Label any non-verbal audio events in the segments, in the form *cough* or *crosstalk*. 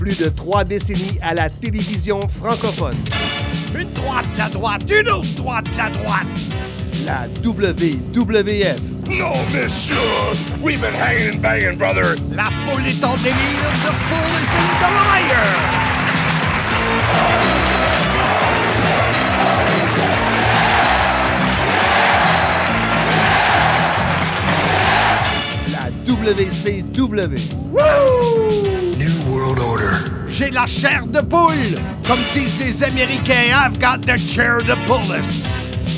Plus de trois décennies à la télévision francophone. Une droite, la droite, une autre droite, la droite. La WWF. No, monsieur! We've been hanging and banging, brother! La foule est en délire, the fool is in the liar. La WCW. Order. J'ai la chair de poule. Comme disent les Américains, I've got the chair to pull us.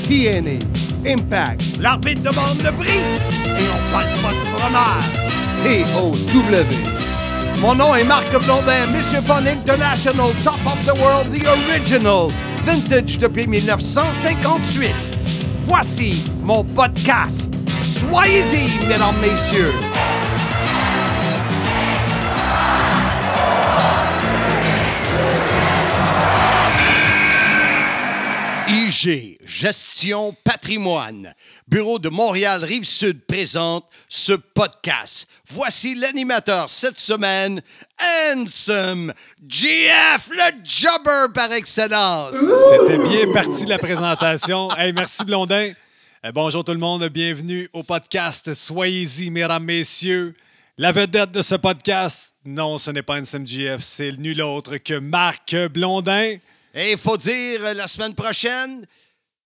TNA. Impact. L'arbitre demande le prix et on parle pas de fromage. TOW. Mon nom est Marc Blondin, Monsieur Fun International, Top of the World, The Original, Vintage depuis 1958. Voici mon podcast. Soyez-y, mesdames, messieurs. IG, Gestion Patrimoine, Bureau de Montréal Rive-Sud présente ce podcast. Voici l'animateur cette semaine, Handsome GF, le jobber par excellence. C'était bien parti la présentation. Merci Blondin. Euh, bonjour tout le monde, bienvenue au podcast Soyez-y, mesdames, messieurs. La vedette de ce podcast, non, ce n'est pas Handsome GF, c'est nul autre que Marc Blondin. Et il faut dire, euh, la semaine prochaine,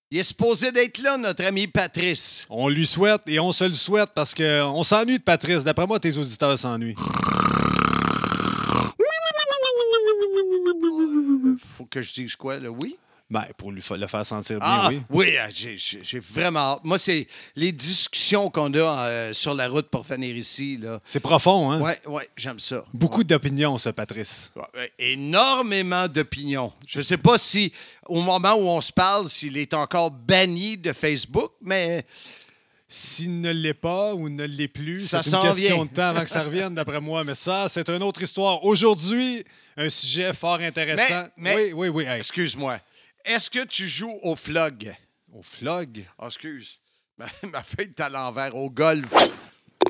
il est supposé d'être là, notre ami Patrice. On lui souhaite et on se le souhaite parce qu'on s'ennuie de Patrice. D'après moi, tes auditeurs s'ennuient. Faut que je dise quoi, là? Oui? Ben, pour lui le faire sentir bien, Ah, oui. oui, euh, j'ai- vraiment hâte. Moi, c'est les discussions qu'on a euh, sur la route pour venir ici. C'est profond, hein? Ouais, ouais, j'aime ça. Beaucoup d'opinions, ça, Patrice. Ouais, énormément d'opinions. Je ne sais pas si, au moment où on se parle, s'il est encore banni de Facebook, mais S'il ne l'est pas ou ne l'est plus, Ça c'est une question vient. de temps avant que ça revienne, d'après moi. Mais ça, c'est une autre histoire. Aujourd'hui, un sujet fort intéressant. Mais- mais- oui, oui, oui. Hey, excuse-moi. Est-ce que tu joues au flog? au flog? Ah, excuse. *laughs* Ma, ma feuille est à l'envers. Au golf.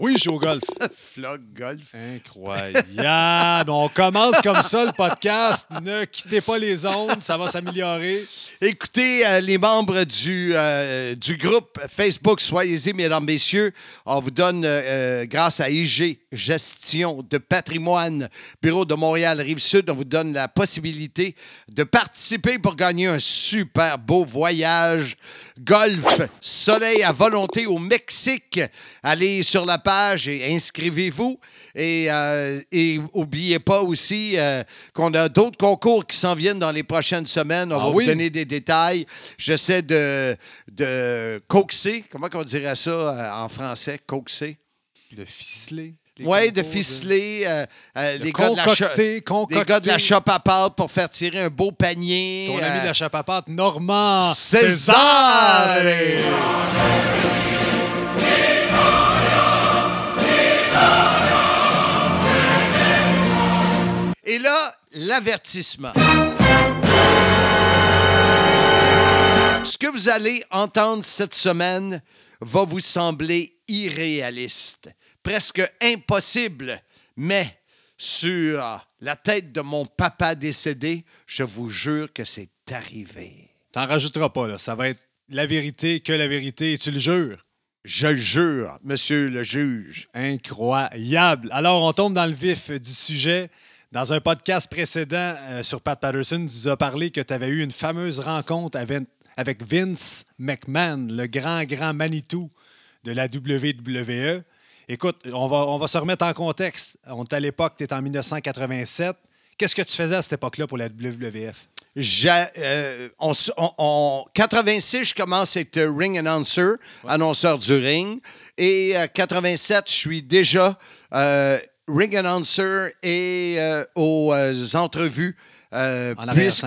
Oui, je joue au golf. *laughs* flog, golf. Incroyable. On commence comme ça le podcast. Ne quittez pas les ondes, ça va s'améliorer. Écoutez, euh, les membres du, euh, du groupe Facebook, soyez-y, mesdames, messieurs, on vous donne, euh, euh, grâce à IG Gestion de patrimoine, Bureau de Montréal, Rive-Sud, on vous donne la possibilité de participer pour gagner un super beau voyage golf, soleil à volonté au Mexique. Allez sur la page et inscrivez-vous. Et, euh, et oubliez pas aussi euh, qu'on a d'autres concours qui s'en viennent dans les prochaines semaines. On Ah va oui? vous donner des détails. J'essaie de, de coaxer. Comment on dirait ça euh, en français? Coaxer? De ficeler. Oui, de ficeler euh, euh, de les, gars de la concocter, les gars de la shop à pâte pour faire tirer un beau panier. Ton euh, ami de la chape à pâte, Normand César! Et là, l'avertissement. Ce que vous allez entendre cette semaine va vous sembler irréaliste, presque impossible, mais sur la tête de mon papa décédé, je vous jure que c'est arrivé. T'en rajouteras pas, là. Ça va être la vérité que la vérité, et tu le jures. Je le jure, monsieur le juge. Incroyable. Alors, on tombe dans le vif du sujet. Dans un podcast précédent euh, sur Pat Patterson, tu nous as parlé que tu avais eu une fameuse rencontre avec, avec Vince McMahon, le grand, grand Manitou de la WWE. Écoute, on va, on va se remettre en contexte. On est à l'époque, tu es en 1987. Qu'est-ce que tu faisais à cette époque-là pour la WWF? Euh, on on- on- 86, je commence être ring announcer, annonceur du ring. Et euh, 87, je suis déjà euh, ring announcer et euh, aux euh, entrevues. En puisque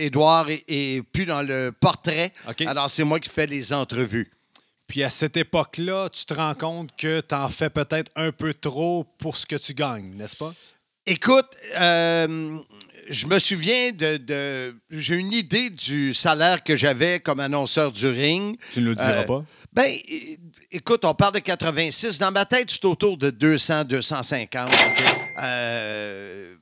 Édouard est, est plus dans le portrait. Alors, c'est moi qui fais les entrevues. Puis à cette époque-là, tu te rends compte que tu en fais peut-être un peu trop pour ce que tu gagnes, n'est-ce pas? Écoute, euh, je me souviens de. de- J'ai une idée du salaire que j'avais comme annonceur du ring. Tu ne le diras Euh, pas? Ben, écoute, on parle de 86. Dans ma tête, c'est autour de 200, 250. Euh,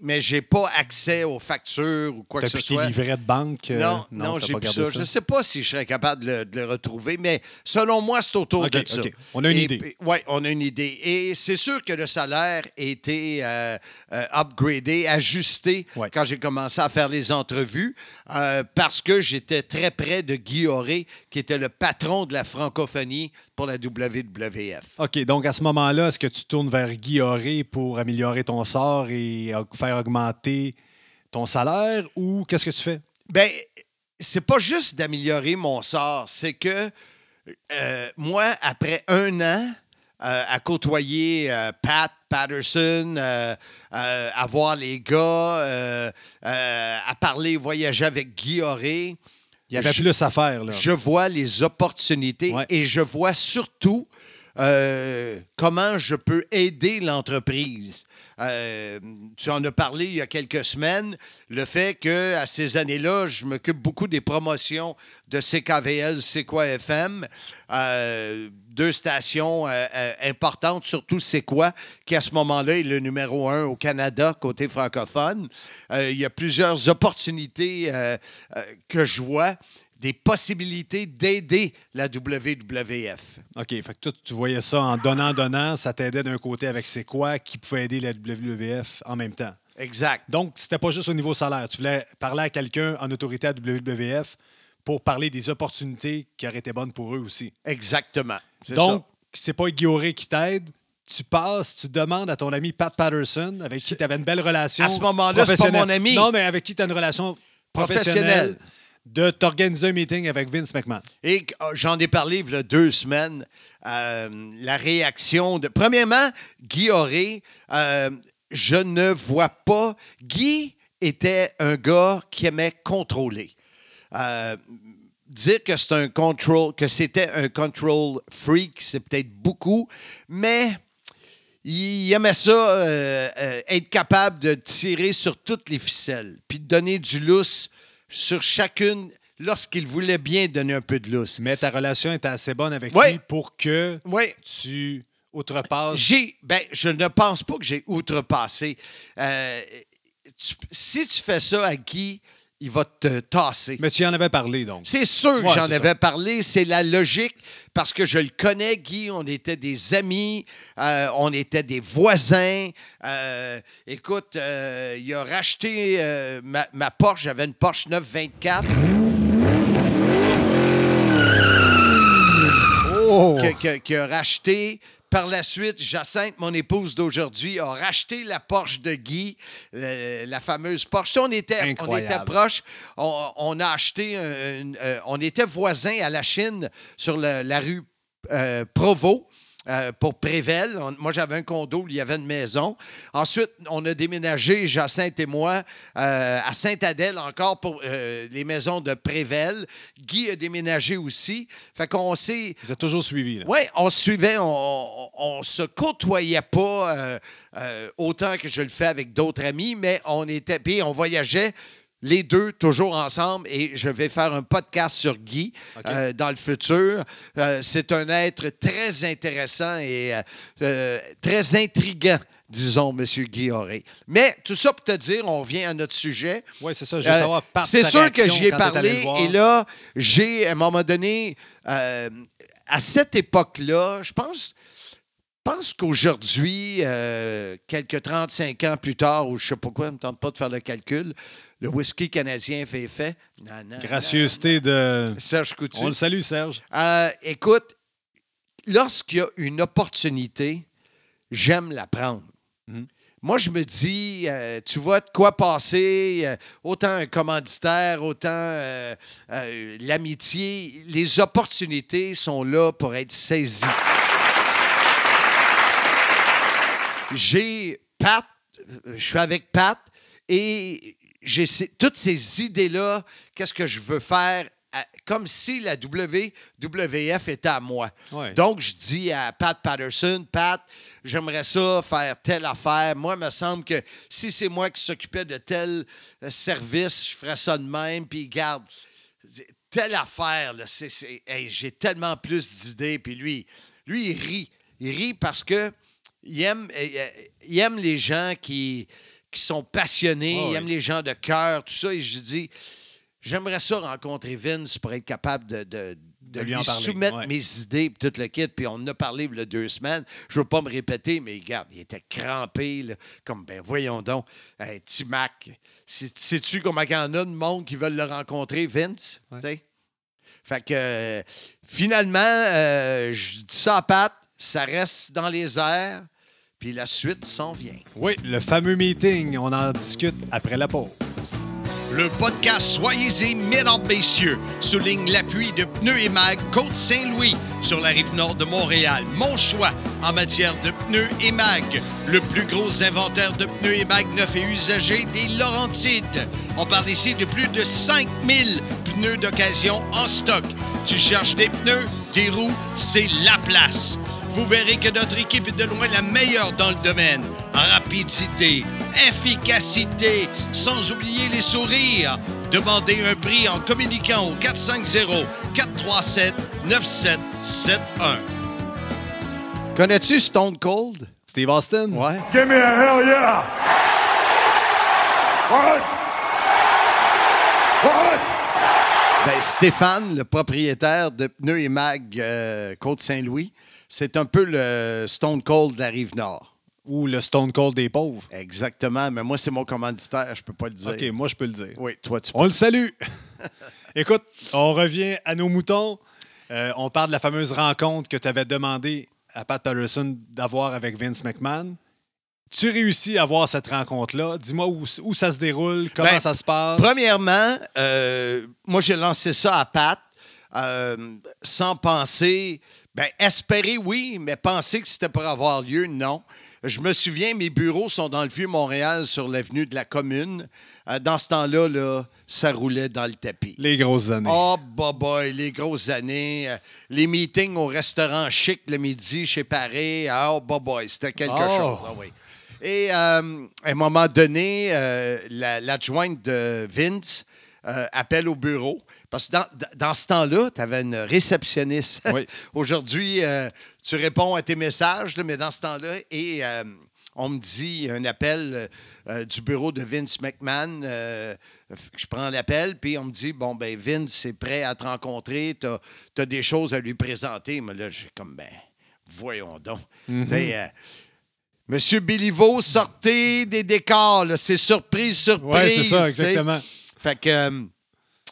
mais j'ai pas accès aux factures ou quoi T'as que ce plus tes soit. livrets de banque? euh, Non, non, t'as j'ai plus ça. Je ne sais pas si je serais capable de le, de le retrouver, mais selon moi, c'est autour de ça. On a une idée. Oui, on a une idée. Et c'est sûr que le salaire a été euh, euh, upgradé, ajusté Ouais. quand j'ai commencé à faire les entrevues euh, parce que j'étais très près de Guy Auré, qui était le patron de la francophonie pour la WWF. OK, donc à ce moment-là, est-ce que tu tournes vers Guy Auré pour améliorer ton sort et euh, faire augmenter ton salaire ou qu'est-ce que tu fais? Ben, c'est pas juste d'améliorer mon sort, c'est que euh, moi, après un an euh, à côtoyer euh, Pat Patterson, à voir les gars, à parler, voyager avec Guy Auré, Il y avait je- plus à faire, là. je vois les opportunités Ouais. et je vois surtout euh, comment je peux aider l'entreprise? Euh, tu en as parlé il y a quelques semaines, le fait que à ces années-là, je m'occupe beaucoup des promotions de CKVL, C'est quoi FM, euh, deux stations importantes, surtout C'est quoi, qui à ce moment-là est le numéro un au Canada côté francophone. Il y a plusieurs opportunités que je vois des possibilités d'aider la WWF. OK, fait que toi, tu voyais ça en donnant, donnant, ça t'aidait d'un côté avec c'est quoi qui pouvait aider la WWF en même temps. Exact. Donc, c'était pas juste au niveau salaire. Tu voulais parler à quelqu'un en autorité à WWF pour parler des opportunités qui auraient été bonnes pour eux aussi. Exactement. Donc, c'est pas Auré qui t'aide. Tu passes, tu demandes à ton ami Pat Patterson, avec qui tu avais une belle relation. À ce moment-là, c'est pas mon ami. Non, mais avec qui tu as une relation professionnelle, Professionnelle. De t'organiser un meeting avec Vince McMahon. Et euh, j'en ai parlé il y a deux semaines. euh, la réaction de. Premièrement, Guy Auré, euh, je ne vois pas. Guy était un gars qui aimait contrôler. Euh, dire que c'est un control, que c'était un control freak, c'est peut-être beaucoup, mais il aimait ça, être capable de tirer sur toutes les ficelles, puis de donner du lousse sur chacune lorsqu'il voulait bien donner un peu de lousse. Mais ta relation était assez bonne avec Ouais. lui pour que Oui, tu outrepasses. j'ai, ben, je ne pense pas que j'ai outrepassé. Euh, tu- si tu fais ça à Guy, il va te tasser. Mais tu en avais parlé, donc. C'est sûr que j'en avais parlé. C'est la logique parce que je le connais, Guy. On était des amis, euh, on était des voisins. Euh, écoute, euh, il a racheté ma, ma Porsche. J'avais une Porsche 924 Oh! que- que- a racheté. Par la suite, Jacinthe, mon épouse d'aujourd'hui, a racheté la Porsche de Guy, euh, la fameuse Porsche. On était, on était proches. On, on a acheté, une- euh, on était voisins à la Chine sur le- la rue euh, Provo. Euh, pour Prével. On- moi, j'avais un condo, il y avait une maison. Ensuite, on a déménagé, Jacinthe et moi, euh, à Sainte-Adèle encore pour euh, les maisons de Prével. Guy a déménagé aussi. Fait qu'on s'est... Vous êtes toujours suivi, là. Oui, on se suivait, on, on, se côtoyait pas autant que je le fais avec d'autres amis, mais on était, puis on voyageait les deux toujours ensemble et je vais faire un podcast sur Guy euh, dans le futur. Euh, c'est un être très intéressant et euh, très intriguant, disons, M. Guy Auré. Mais tout ça pour te dire, on revient à notre sujet. Oui, c'est ça. Je veux savoir par C'est sûr que j'y ai parlé et là, j'ai, à un moment donné, à cette époque-là, je pense, pense qu'aujourd'hui, euh, quelques 35 ans plus tard, ou je sais pas quoi, je ne me tente pas de faire le calcul, le whisky canadien fait effet. Non, non, Gracieuseté de. Serge Coutu. On le salue, Serge. Euh, écoute, lorsqu'il y a une opportunité, j'aime la prendre. Mhm. Moi, je me dis, euh, tu vois de quoi passer, euh, autant un commanditaire, autant euh, l'amitié, les opportunités sont là pour être saisies. J'ai Pat, je suis avec Pat et j'ai toutes ces idées-là, qu'est-ce que je veux faire, à- comme si la WWF était à moi. Ouais. Donc, je dis à Pat Patterson, Pat, j'aimerais ça faire telle affaire. Moi, il me semble que si c'est moi qui s'occupais de tel euh, service, je ferais ça de même. Puis, garde, telle affaire, là, c'est- c'est- hey, j'ai tellement plus d'idées. Puis lui, lui, il rit. Il rit parce que il aime, euh, il aime les gens qui, qui sont passionnés, Ah ils oui. aiment les gens de cœur, tout ça. Et je dis, j'aimerais ça rencontrer Vince pour être capable de, de- de De lui lui, en parler, soumettre ouais. mes idées et tout le kit. Puis on en a parlé il y a deux semaines. Je veux pas me répéter, mais regarde, il était crampé, là, comme, ben voyons donc, hey, sais- sais-tu comment il y en a de monde qui veulent le rencontrer, Vince? Fait que euh, finalement, euh, je dis ça à Pat, ça reste dans les airs, puis la suite s'en vient. Oui, le fameux meeting, on en discute après la pause. Le podcast Soyez-y, mesdames, messieurs, souligne l'appui de Pneus et Mag Côte-Saint-Louis sur la rive nord de Montréal. Mon choix en matière de pneus et mag. Le plus gros inventaire de pneus et mag neufs et usagés des Laurentides. On parle ici de plus de 5000 pneus d'occasion en stock. Tu cherches des pneus, des roues, c'est la place. Vous verrez que notre équipe est de loin la meilleure dans le domaine. Rapidité, efficacité, sans oublier les sourires. Demandez un prix en communiquant au 450-437-9771. Connais-tu Stone Cold? Steve Austin? Ouais. Give me a hell yeah! What? What? Ben, Stéphane, le propriétaire de Pneus et Mag euh, Côte-Saint-Louis, c'est un peu le Stone Cold de la Rive-Nord. Ou le Stone Cold des pauvres? Exactement, mais moi, c'est mon commanditaire, je peux pas le dire. OK, moi, je peux le dire. Oui, toi, tu On le salue. *laughs* Écoute, on revient à nos moutons. Euh, on parle de la fameuse rencontre que tu avais demandé à Pat Patterson d'avoir avec Vince McMahon. Tu réussis à avoir cette rencontre-là. Dis-moi où, où ça se déroule, comment Ben, ça se passe? Premièrement, euh, moi, j'ai lancé ça à Pat euh, sans penser. Ben, espérer, oui, mais penser que c'était pour avoir lieu, non. Je me souviens, mes bureaux sont dans le Vieux-Montréal, sur l'avenue de la Commune. Euh, dans ce temps-là, là, ça roulait dans le tapis. Les grosses années. Oh, bah, boy, les grosses années. euh, les meetings au restaurant chic le midi chez Paris. Ah, Oh, bah, boy, c'était quelque Oh. chose. Ah oui. Et euh, à un moment donné, la- l'adjointe de Vince euh, appelle au bureau. Parce que dans, dans ce temps-là, tu avais une réceptionniste. Oui. *laughs* Aujourd'hui, euh, tu réponds à tes messages, là, mais dans ce temps-là, et euh, on me dit un appel du bureau de Vince McMahon. je prends l'appel, puis on me dit Bon, ben Vince est prêt à te rencontrer, tu as, des choses à lui présenter. Mais là, j'ai comme, ben, voyons donc. Sais, euh, Monsieur Béliveau, sortez des décors, c'est surprise, surprise. Ouais, c'est ça, exactement. Fait que euh,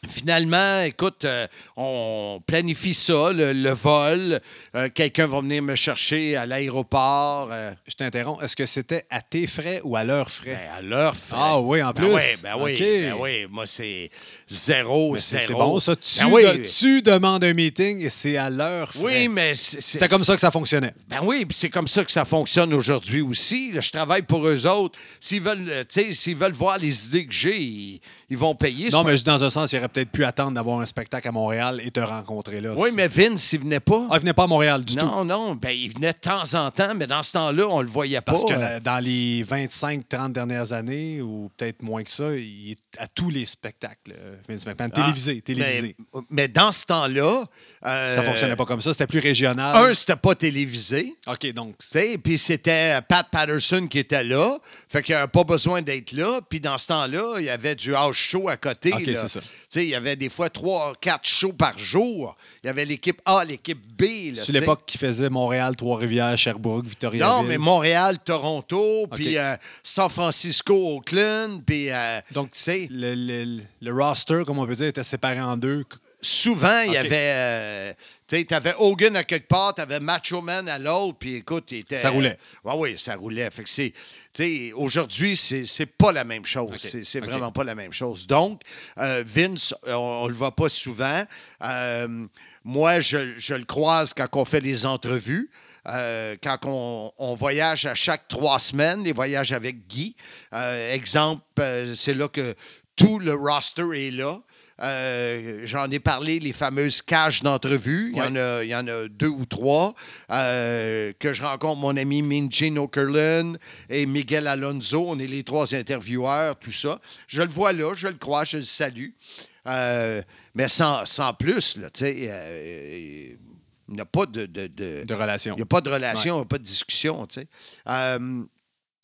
finalement, écoute, euh, on planifie ça, le, le vol. Euh, Quelqu'un va venir me chercher à l'aéroport. euh, Je t'interromps. Est-ce que c'était à tes frais ou à leurs frais? ben, à leur frais. Ah oui, en Ben plus. oui, ben oui, OK. ben oui. Moi, c'est zéro, Mais c'est zéro. c'est bon, ça. Tu, Ben oui. de- tu demandes un meeting et c'est à leurs frais. Oui, mais c'est- c'est C'était comme ça que ça fonctionnait. Ben oui, puis c'est comme ça que ça fonctionne aujourd'hui aussi. Là, je travaille pour eux autres. S'ils veulent, euh, tu sais, s'ils veulent voir les idées que j'ai, ils, ils vont payer. Non, mais dans un sens, il aurait peut-être pu attendre d'avoir un spectacle à Montréal et te rencontrer là. Oui, mais Vince, il venait pas. Ah, il venait pas à Montréal du tout. non, non, ben il venait de temps en temps, mais dans ce temps-là, on le voyait pas. Parce que Euh, la- dans les 25-30 dernières années, ou peut-être moins que ça, il est à tous les spectacles, euh, Vince McMahon. ah, Télévisé, télévisé. Mais, mais dans ce temps-là, euh, ça fonctionnait pas comme ça, c'était plus régional. Un, c'était pas télévisé. OK, donc. Tu sais, Puis c'était Pat Patterson qui était là. Fait qu'il n'y avait pas besoin d'être là. Puis dans ce temps-là, il y avait du house show à côté. OK, c'est ça. Tu sais, Il y avait des fois trois, quatre shows par jour. Il y avait l'équipe A, l'équipe B. C'est l'époque qui faisait Montréal, Trois-Rivières, Sherbrooke, Victoriaville. Non, mais Montréal, Toronto, puis euh, San Francisco, Oakland, puis euh, Donc, tu sais, le, le- le roster, comme on peut dire, était séparé en deux. Souvent, il y avait. euh, tu sais, t'avais Hogan à quelque part, t'avais Macho Man à l'autre, puis écoute, il était. Ça roulait. Oui, oui, ça roulait. Fait que c'est. Tu sais, aujourd'hui, c'est pas la même chose. OK. C'est vraiment pas la même chose. Donc, euh, Vince, on, on le voit pas souvent. Euh, moi, je, je le croise quand on fait des entrevues. Euh, quand on, on voyage à chaque trois semaines, les voyages avec Guy. Euh, exemple, euh, c'est là que tout le roster est là. Euh, J'en ai parlé, les fameuses cages d'entrevue. Il, y en a, il y en a deux ou trois. euh, que je rencontre mon ami Minjin Okerlund et Miguel Alonso. On est les trois intervieweurs, tout ça. Je le vois là, je le crois, je le salue. Euh, mais sans, sans plus, tu sais, il n'y a pas de- de- de, De relation. il n'y a pas de relation, il n'y a pas de discussion. tu sais.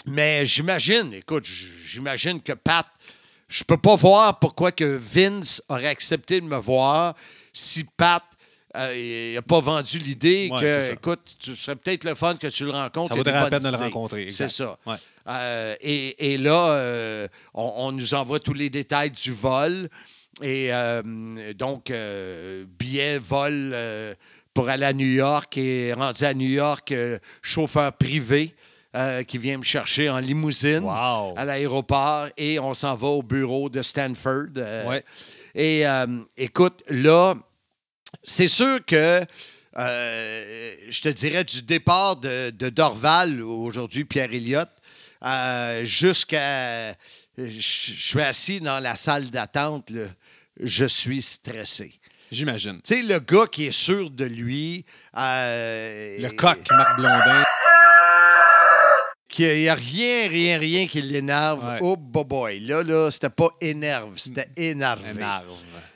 Mais j'imagine, écoute, j'imagine que Pat, je peux pas voir pourquoi que Vince aurait accepté de me voir si Pat n'a pas vendu l'idée Ouais, que, écoute, ce serait peut-être le fun que tu le rencontres. Ça vaudrait la peine de le rencontrer, C'est ça. Ouais. Euh, et, et là, euh, on, on nous envoie tous les détails du vol. Et euh, donc, euh, billet, vol euh, pour aller à New York. Et rendu à New York, euh, chauffeur privé euh, qui vient me chercher en limousine Wow. à l'aéroport. Et on s'en va au bureau de Stanford. euh, Ouais. Et euh, écoute, là, c'est sûr que je te dirais du départ de, de Dorval, aujourd'hui Pierre Elliott, jusqu'à. Je suis assis dans la salle d'attente, je suis stressé. J'imagine. Tu sais, le gars qui est sûr de lui. euh, Le coq, Marc Blondin. Qu'il n'y a rien, rien, rien qui l'énerve. Ouais. Oh, boy, boy. Là, là, c'était pas énerve, c'était énervé. Énerve.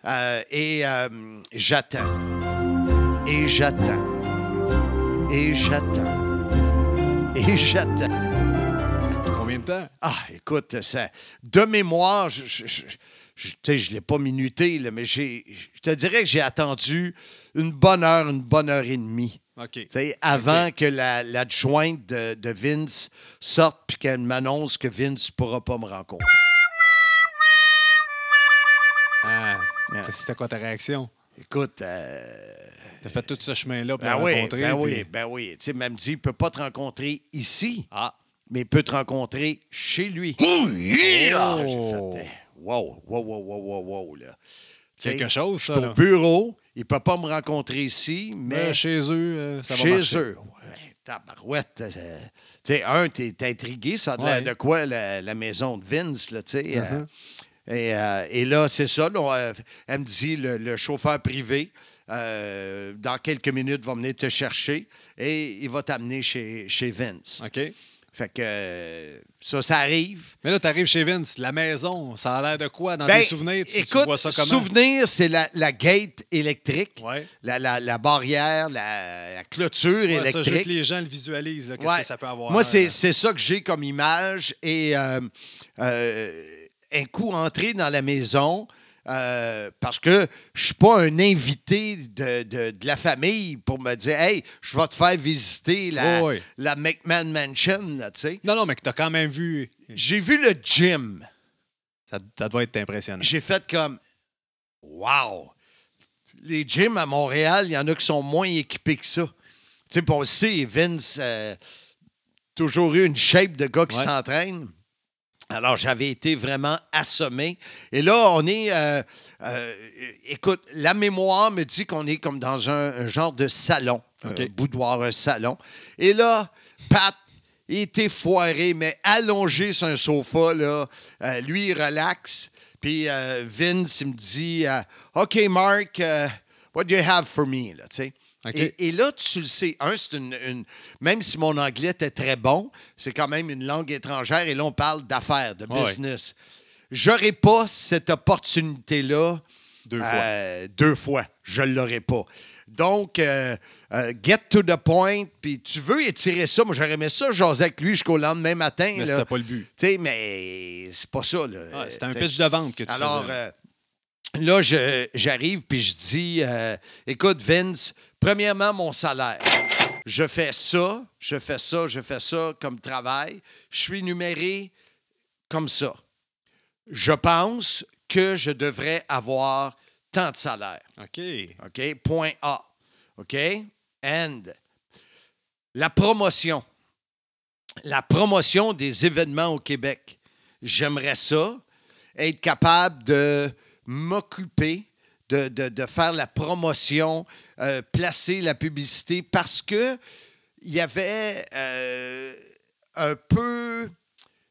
Euh, et euh, j'attends. Et j'attends. Et j'attends. Et j'attends. Combien de temps? Ah, écoute, ça, de mémoire, je je, je l'ai pas minuté, là, mais j'ai, je te dirais que j'ai attendu une bonne heure, une bonne heure et demie. Avant que la, l'adjointe de, de Vince sorte puis qu'elle m'annonce que Vince ne pourra pas me rencontrer. Ah, Ouais. C'était quoi ta réaction? Écoute, euh, T'as fait tout ce chemin-là pour ben le oui, rencontrer? ben oui, ben oui. Tu sais, même dit, il ne peut pas te rencontrer ici, Ah. mais il peut te rencontrer chez lui. J'ai Oh. fait, eh, wow, wow, wow, wow, wow, wow, là. Tu sais, Quelque chose, ça, au là. bureau, il ne peut pas me rencontrer ici, Mais mais chez eux, euh, ça va chez marcher. eux. Ouais, tabarouette. euh, tu sais, un, t'es t'es intrigué, ça a l'air Ouais. de quoi, la, la maison de Vince, là, tu sais. euh, Uh-huh. et, euh, et là, c'est ça. là, elle me dit, le, le chauffeur privé, euh, dans quelques minutes, va venir te chercher et il va t'amener chez, chez Vince. OK. Fait que ça, ça arrive. Mais là, t'arrives chez Vince, la maison, ça a l'air de quoi? Dans Ben, tes souvenirs, tu, tu écoute, vois ça comment? souvenir, c'est la, la gate électrique, Ouais. la, la- la barrière, la, clôture Ouais, ça, je veux électrique. que les gens le visualisent. Qu'est-ce Ouais. que ça peut avoir? Moi, c'est ça que j'ai comme image. Et euh, euh, un coup entré dans la maison, euh, parce que je suis pas un invité de, de- de la famille pour me dire Hey, je vais te faire visiter la, oui. la McMahon Mansion. là, tu sais. Non, non, mais que t'as quand même vu. J'ai vu le gym. Ça, ça doit être impressionnant. J'ai fait comme Wow! Les gyms à Montréal, il y en a qui sont moins équipés que ça. Tu sais, on le sait, Vince, euh, toujours eu une shape de gars qui Ouais. Alors, j'avais été vraiment assommé. Et là, on est. euh, euh, écoute, la mémoire me dit qu'on est comme dans un, un genre de salon, un boudoir, un salon. Et là, Pat, il était foiré, mais allongé sur un sofa, là. Euh, lui, il relaxe. Puis Vince, il me dit OK, Mark, what do you have for me? Là, tu sais. Et, et là, tu le sais, un, c'est une, une- Même si mon anglais était très bon, c'est quand même une langue étrangère et là, on parle d'affaires, de Ouais. business. J'aurais pas cette opportunité-là Deux fois. euh, deux fois. Je ne l'aurais pas. Donc, euh, euh, get to the point, puis tu veux étirer ça. Moi, j'aurais aimé ça, jaser avec lui jusqu'au lendemain matin. Mais c'était pas le but. Tu sais, mais c'est pas ça. Là. C'était un pitch de vente que tu Alors, faisais. là, je- j'arrive puis je dis Écoute, Vince, premièrement, mon salaire. Je fais ça, je fais ça, je fais ça comme travail. Je suis numéré comme ça. Je pense que je devrais avoir tant de salaire. OK. OK? Point A. OK? And la promotion. La promotion des événements au Québec. J'aimerais ça, être capable de m'occuper, de, de- de faire la promotion, euh, placer la publicité, parce que il y avait euh, un peu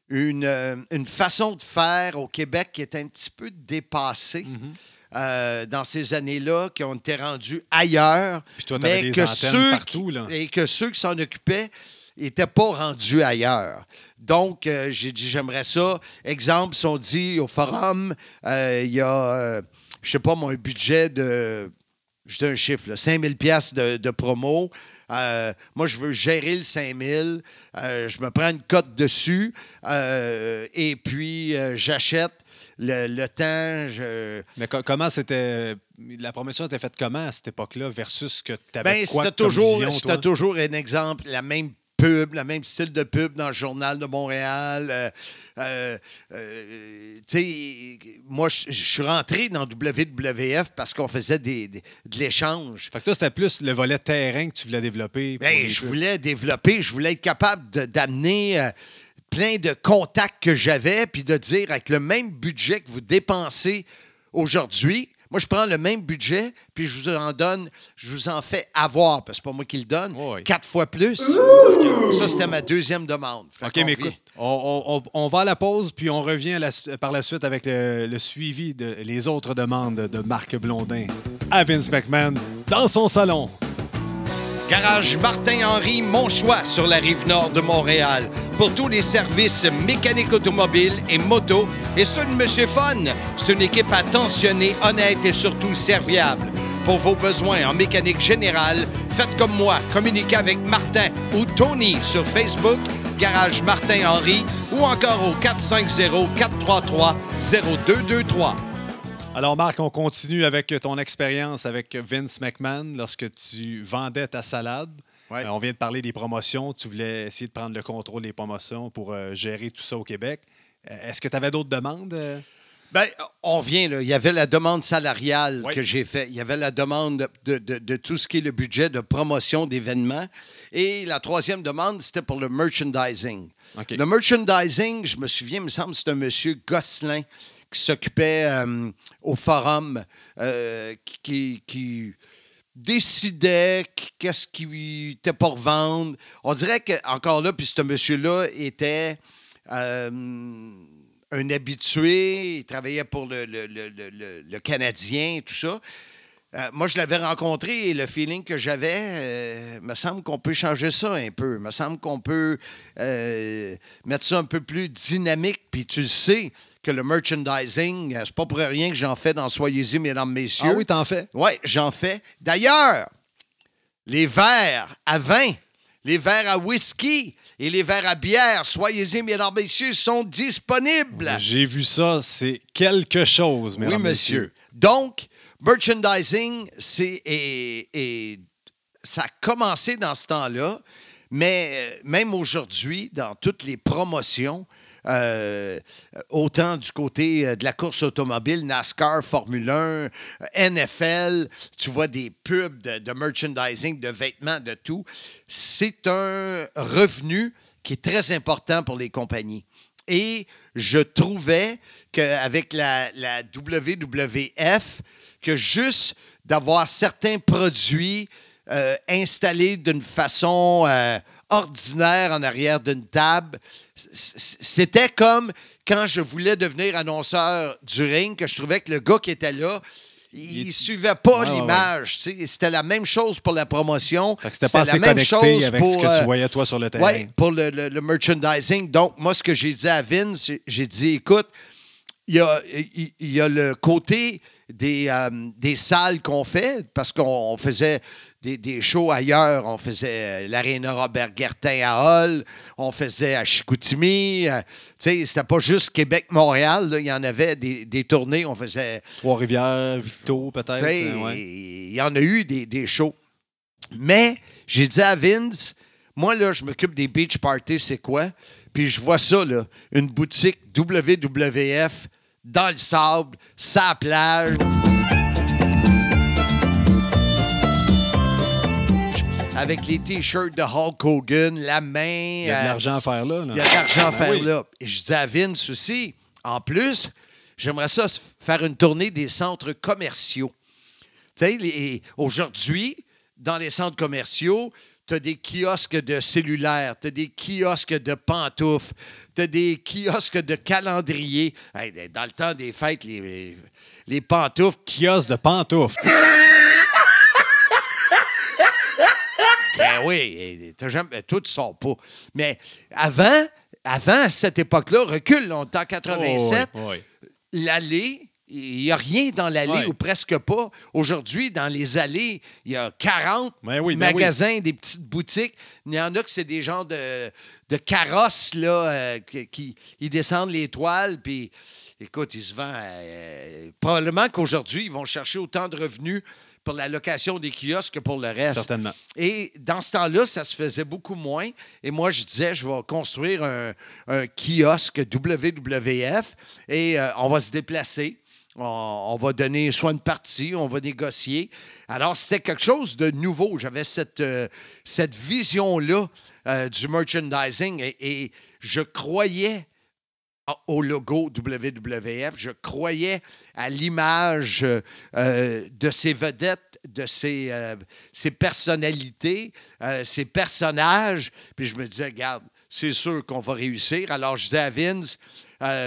une, euh, une façon de faire au Québec qui est un petit peu dépassée Mhm. euh, dans ces années-là, qui ont été rendus ailleurs. Puis toi, mais des que ceux partout, qui- là. Et que ceux qui s'en occupaient n'étaient pas rendus ailleurs. Donc, euh, j'ai dit, j'aimerais ça. Exemple, si on dit au forum, euh, il y a, je sais pas, moi, un budget de, je un chiffre, là, 5 000 piastres de, de promo. Euh, moi, je veux gérer le 5000. Euh, je me prends une cote dessus. euh, et puis, euh, j'achète le, le temps. Je... Mais co- comment c'était. La promotion était faite comment à cette époque-là versus ce que tu avais Ben, quoi c'était toujours, toujours un exemple, la même pub, le même style de pub dans le Journal de Montréal. Euh, euh, euh, tu sais, moi, je suis rentré dans WWF parce qu'on faisait des, des- de l'échange. Fait que toi, c'était plus le volet terrain que tu voulais développer. Ben, je voulais développer, je voulais être capable d'amener plein de contacts que j'avais, puis de dire avec le même budget que vous dépensez aujourd'hui, moi, je prends le même budget, puis je vous en donne, je vous en fais avoir, parce que c'est pas moi qui le donne, quatre fois plus. Ça, c'était ma deuxième demande. Fait OK, mais écoute, on, on- on- va à la pause, puis on revient la par la suite avec le, le suivi de les autres demandes de Marc Blondin à Vince McMahon dans son salon. Garage Martin-Henry, mon choix sur la rive nord de Montréal. Pour tous les services mécaniques automobiles et moto, et ceux de Monsieur Fun. C'est une équipe attentionnée, honnête et surtout serviable. Pour vos besoins en mécanique générale, faites comme moi. Communiquez avec Martin ou Tony sur Facebook, Garage Martin-Henry, ou encore au 450-433-0223. Alors, Marc, on continue avec ton expérience avec Vince McMahon lorsque tu vendais ta salade. Ouais. Euh, on vient de parler des promotions. Tu voulais essayer de prendre le contrôle des promotions pour euh, gérer tout ça au Québec. Euh, Est-ce que tu avais d'autres demandes? Ben, on vient, là. Il y avait la demande salariale Oui. que j'ai fait. Il y avait la demande de, de- de tout ce qui est le budget de promotion d'événements. Et la troisième demande, c'était pour le merchandising. Le merchandising, je me souviens, il me semble que c'est un monsieur Gosselin qui s'occupait euh, au forum, euh, qui, qui décidait qu'est-ce qui était pour vendre. On dirait que encore là, puis ce monsieur-là était euh, un habitué, il travaillait pour le, le- le- le- Canadien, tout ça. Euh, moi, je l'avais rencontré et le feeling que j'avais, euh, me semble qu'on peut changer ça un peu. me semble qu'on peut mettre ça un peu plus dynamique. Puis tu le sais que le merchandising, euh, c'est pas pour rien que j'en fais dans Soyez-y, mesdames, messieurs. Ah oui, t'en fais? Oui, j'en fais. D'ailleurs, les verres à vin, les verres à whisky et les verres à bière, soyez-y, mesdames, messieurs, sont disponibles. J'ai vu ça, c'est quelque chose, Oui, mesdames, monsieur. Donc, merchandising, c'est et, et ça a commencé dans ce temps-là, mais euh, même aujourd'hui, dans toutes les promotions, euh, autant du côté euh, de la course automobile, NASCAR, Formule 1, euh, NFL, tu vois des pubs de, merchandising, de vêtements, de tout. C'est un revenu qui est très important pour les compagnies. Et je trouvais qu'avec la, la WWF, que juste d'avoir certains produits installés d'une façon ordinaire en arrière d'une table, c'était comme quand je voulais devenir annonceur du ring, que je trouvais que le gars qui était là, il ne suivait pas l'image. C'était la même chose pour la promotion. Que c'était pas la même chose avec ce pour, que euh, tu voyais, toi, sur le terrain. pour le, le- le merchandising. Donc, moi, ce que j'ai dit à Vince, j'ai- dit, écoute, il y a, il- il y a le côté des, euh, des salles qu'on fait, parce qu'on on faisait des, des shows ailleurs. On faisait euh, l'Arena Robert Guertin à Hall, on faisait à Chicoutimi. euh, tu sais, c'était pas juste Québec-Montréal. Il y en avait des, des tournées. On faisait Trois-Rivières, Victo, peut-être. euh, ouais. Il y en a eu des, des shows. Mais j'ai dit à Vince, moi, là, je m'occupe des beach parties, c'est quoi? Puis je vois ça, là, une boutique WWF dans le sable, sa plage. Avec les t-shirts de Hulk Hogan, la main. Il y a de euh, l'argent à faire là. là. il y a de l'argent à Ben faire oui. là. Et je dis à Vince aussi, en plus, j'aimerais ça faire une tournée des centres commerciaux. Tu sais, aujourd'hui, dans les centres commerciaux, tu as des kiosques de cellulaires, tu as des kiosques de pantoufles, tu as des kiosques de calendriers. Hey, dans le temps des fêtes, les, les pantoufles, Kiosque de pantoufles. *laughs* Ben oui, t'as jamais, ben, toi, tu sors pas. Mais avant, avant à cette époque-là, recule, on est en 87, Oh, oui, oui. l'allée il n'y a rien dans l'allée Ouais. ou presque pas. Aujourd'hui, dans les allées, il y a 40 Ben oui, ben magasins, des petites boutiques. Il y en a que c'est des gens de, de carrosses là, euh, qui, qui- ils descendent les toiles, puis écoute, ils se vendent. euh, probablement qu'aujourd'hui, ils vont chercher autant de revenus pour la location des kiosques que pour le reste. Certainement. Et dans ce temps-là, ça se faisait beaucoup moins. Et moi, je disais, je vais construire un, un kiosque WWF et euh, on va se déplacer. On, on va donner soit une partie, on va négocier. Alors, c'était quelque chose de nouveau. J'avais cette, euh, cette vision-là euh, du merchandising et, et je croyais au logo WWF. Je croyais à l'image euh, de ces vedettes, de ces, euh, ces personnalités, euh, ces personnages. Puis je me disais, regarde, c'est sûr qu'on va réussir. Alors je disais à Vince,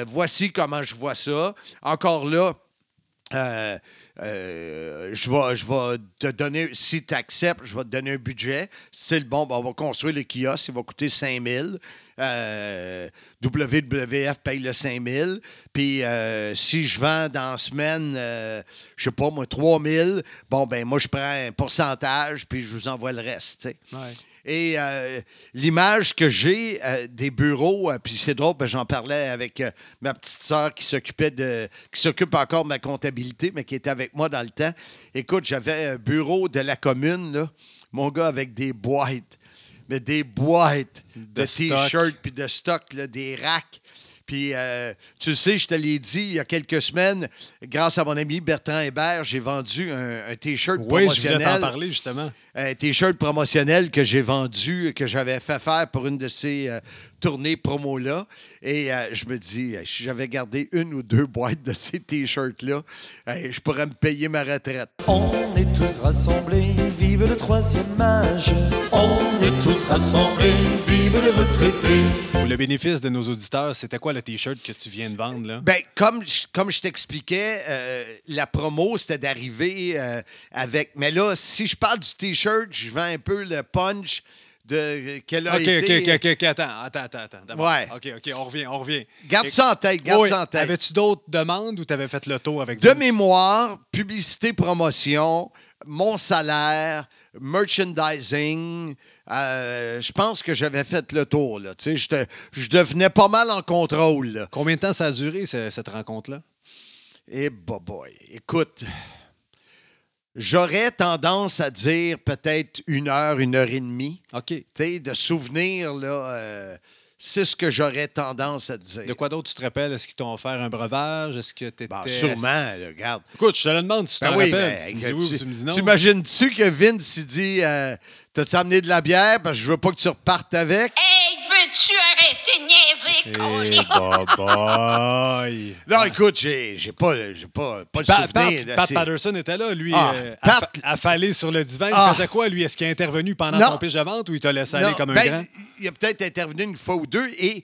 voici comment je vois ça. Encore là, je, vais, je vais te donner, si tu acceptes, je vais te donner un budget. C'est le bon, ben, on va construire le kiosque, il va coûter 5 000. Euh, WWF paye le 5 000. Puis euh, si je vends dans la semaine, euh, je sais pas moi, 3 000, bon, ben moi, je prends un pourcentage, puis je vous envoie le reste. Ouais. Et euh, l'image que j'ai des bureaux, puis c'est drôle, que j'en parlais avec ma petite sœur qui s'occupait de, qui s'occupe encore de ma comptabilité, mais qui était avec moi dans le temps. Écoute, j'avais un bureau de la commune, là, mon gars, avec des boîtes, mais des boîtes de, t-shirts puis de stock, là, des racks. Puis, euh, tu sais, je te l'ai dit il y a quelques semaines, grâce à mon ami Bertrand Hébert, j'ai vendu un, un T-shirt Oui, je voulais promotionnel t'en parler, justement. Un T-shirt promotionnel que j'ai vendu, que j'avais fait faire pour une de ces euh, tournées promo-là. Et euh, je me dis, euh, si j'avais gardé une ou deux boîtes de ces T-shirts-là, euh, je pourrais me payer ma retraite. On est tous rassemblés, vive le troisième âge. On est tous rassemblés, vive les retraités. Pour le bénéfice de nos auditeurs, c'était quoi le T-shirt que tu viens de vendre, là? Ben, comme, je- comme je t'expliquais, euh, la promo, c'était d'arriver euh, avec. Mais là, si je parle du T-shirt, je vends un peu le punch de qu'elle a OK, été. OK, OK, OK, attends, attends, attends, attends. Ouais. OK, OK, on revient, on revient. Garde ça en tête, garde Oui, ça en tête. Avais-tu d'autres demandes ou t'avais fait le tour avec De mémoire, publicité, promotion, mon salaire, merchandising. euh, je pense que j'avais fait le tour. Là. Tu sais, Je, devenais pas mal en contrôle. là. Combien de temps ça a duré, ce- cette rencontre-là? Et bah boy, écoute, j'aurais tendance à dire peut-être une heure, une heure et demie. OK. Tu sais, de souvenirs, là, euh, c'est ce que j'aurais tendance à te dire. De quoi d'autre tu te rappelles? Est-ce qu'ils t'ont offert un breuvage? Est-ce que tu étais... Bon, sûrement, là, regarde. Écoute, je te le demande si tu Ben t'en oui, rappelles. ben, tu me dis écoute, oui ou tu- tu me dis non. T'imagines-tu que Vince il dit euh, T'as-tu amené de la bière? Parce que je veux pas que tu repartes avec? Hey, veux-tu arrêter de niaiser, Colin? *laughs* boy! Non, écoute, j'ai j'ai pas, j'ai pas, pas le Pat, souvenir. Pat- Patterson était là, lui, Ah, euh, Pat- affa- affalé sur le divan. Il Ah. faisait quoi, lui? Est-ce qu'il a intervenu pendant Non. ton pitch de vente ou il t'a laissé aller Non, comme un ben, grand? Il a peut-être intervenu une fois ou deux et,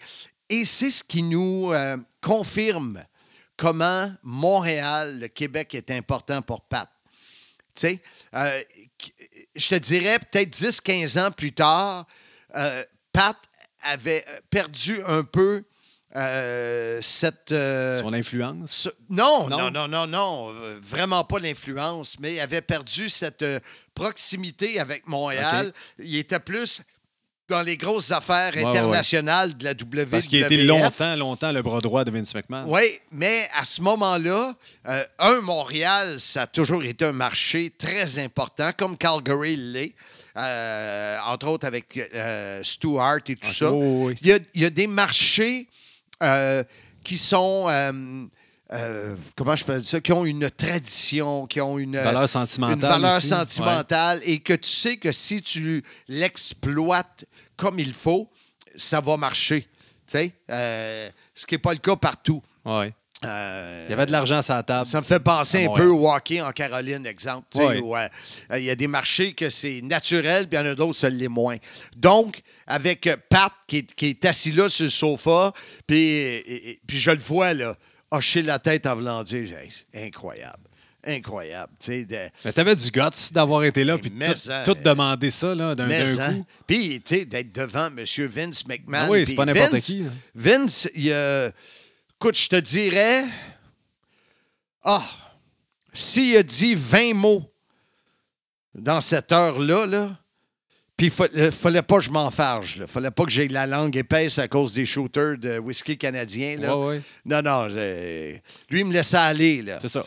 et c'est ce qui nous euh, confirme comment Montréal, le Québec est important pour Pat. Tu sais, euh, je te dirais peut-être 10-15 ans plus tard, euh, Pat avait perdu un peu euh, cette. euh, Son influence? ce- non, Non? non, non, non, euh, vraiment pas l'influence, mais il avait perdu cette euh, proximité avec Montréal. Il était plus dans les grosses affaires Ouais, ouais, internationales de la WWF. Parce qu'il a été longtemps, longtemps le bras droit de Vince McMahon. Oui, mais à ce moment-là, euh, un, Montréal, ça a toujours été un marché très important, comme Calgary l'est, euh, entre autres avec euh, Stuart et tout ça. oui, oui. Il, y a, il y a des marchés euh, qui sont... euh, comment je peux dire ça? Qui ont une tradition, qui ont une Valeur sentimentale Une valeur aussi, sentimentale et que tu sais que si tu l'exploites comme il faut, ça va marcher. Tu sais, ce qui n'est pas le cas partout. Ouais. Euh, Il y avait de l'argent à sa table. ça me fait penser un peu au hockey en Caroline, exemple. où, euh, euh, il y a des marchés que c'est naturel, puis il y en a d'autres, ça l'est moins. Donc, avec Pat qui est, qui est assis là sur le sofa, puis, et- et- puis je le vois, là, hocher la tête en voulant dire incroyable, incroyable. De- Mais t'avais du guts d'avoir été là puis tout, tout demander ça d'un coup. Puis, tu sais, d'être devant M. Vince McMahon. Ah oui, c'est pas n'importe qui, hein. Vince, il a- écoute, je te dirais. Ah, s'il a dit 20 mots dans cette heure-là, là, puis il fa- fallait pas que je m'enfarge. Il fallait pas que j'aie la langue épaisse à cause des shooters de whisky canadien. Là. Ouais, ouais. Non, non. Lui, il me laissait aller. Là, ça.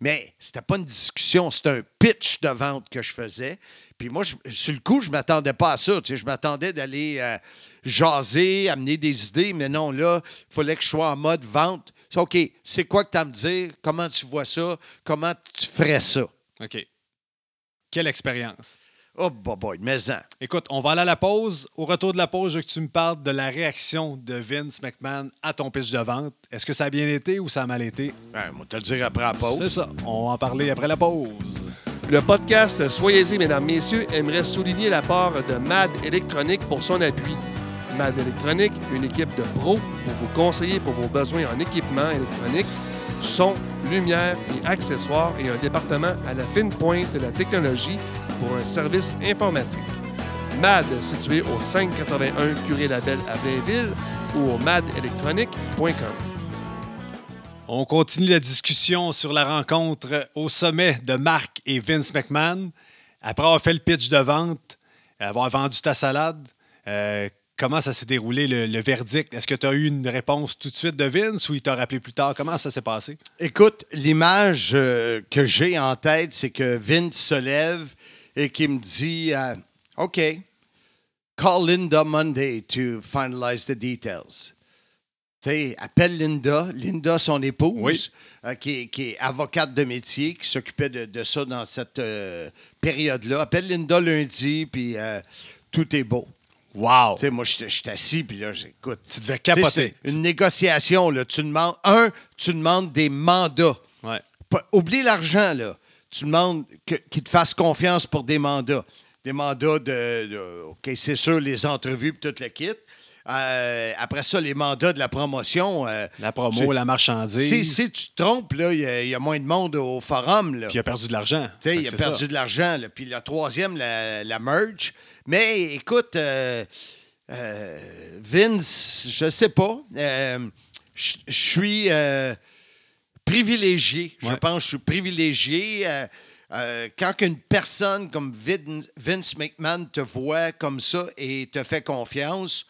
Mais c'était pas une discussion, c'était un pitch de vente que je faisais. Puis moi, sur le coup, je m'attendais pas à ça. tu sais. Je m'attendais d'aller euh, jaser, amener des idées, mais non, là, il fallait que je sois en mode vente. OK, c'est quoi que tu as à me dire? Comment tu vois ça? Comment tu ferais ça? OK. Quelle expérience? Oh, boy, boy, mais-en. Écoute, on va aller à la pause. Au retour de la pause, je veux que tu me parles de la réaction de Vince McMahon à ton pitch de vente. Est-ce que ça a bien été ou ça a mal été? Ben, on va te le dire après la pause. C'est ça. On va en parler après la pause. Le podcast Soyez-y, mesdames, messieurs, aimerait souligner la part de MAD Électronique pour son appui. MAD Électronique, une équipe de pros pour vous conseiller pour vos besoins en équipement électronique, son, lumière et accessoires et un département à la fine pointe de la technologie pour un service informatique. MAD, situé au 581 Curé Labelle à Blainville ou au madelectronique.com. On continue la discussion sur la rencontre au sommet de Marc et Vince McMahon. Après avoir fait le pitch de vente, avoir vendu ta salade, euh, comment ça s'est déroulé, le, le verdict? Est-ce que tu as eu une réponse tout de suite de Vince ou il t'a rappelé plus tard? Comment ça s'est passé? Écoute, l'image euh, que j'ai en tête, c'est que Vince se lève et qu'il me dit euh, OK, call Linda Monday to finalize the details. Tu sais, appelle Linda. Linda, son épouse, Oui. euh, qui, est, qui est avocate de métier, qui s'occupait de, de ça dans cette euh, période-là. Appelle Linda lundi, puis euh, tout est beau. Wow! Tu sais, moi, j'étais j'étais assis, puis là, j'écoute. Tu devais capoter. Une négociation, là. Tu demandes, un, tu demandes des mandats. Ouais. Oublie l'argent, là. Tu demandes qu'ils te fassent confiance pour des mandats. Des mandats de, de- OK, c'est sûr, les entrevues puis tout le kit. Euh, après ça, les mandats de la promotion. euh, La promo, tu- la marchandise. Si, si tu te trompes, là, il y, a- il y a moins de monde au forum, là. Puis il a perdu de l'argent. Tu sais, Fait il a perdu ça. de l'argent. Puis le troisième, la, la merge. Mais écoute, euh, Vince, je sais pas. Je suis privilégié. Je Ouais. pense que je suis privilégié. euh, euh, quand une personne comme Vin- Vince McMahon te voit comme ça et te fait confiance,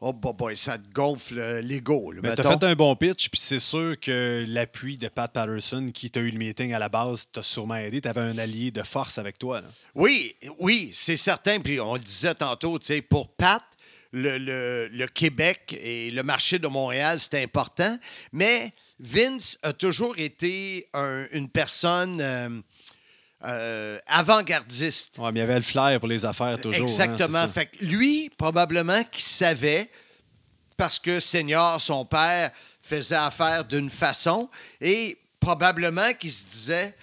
oh boy, boy, ça te gonfle euh, l'ego. Mais t'as fait un bon pitch, puis c'est sûr que l'appui de Pat Patterson, qui t'a eu le meeting à la base, t'a sûrement aidé. T'avais un allié de force avec toi. là. Oui, oui, c'est certain. Puis on le disait tantôt, tu sais, pour Pat, le, le- le Québec et le marché de Montréal, c'est important. Mais Vince a toujours été un- une personne euh, euh, avant-gardiste. Ouais, mais il y avait le flair pour les affaires toujours. hein, Exactement. fait que lui, probablement qu'il savait, parce que Seigneur, son père, faisait affaire d'une façon, et probablement qu'il se disait,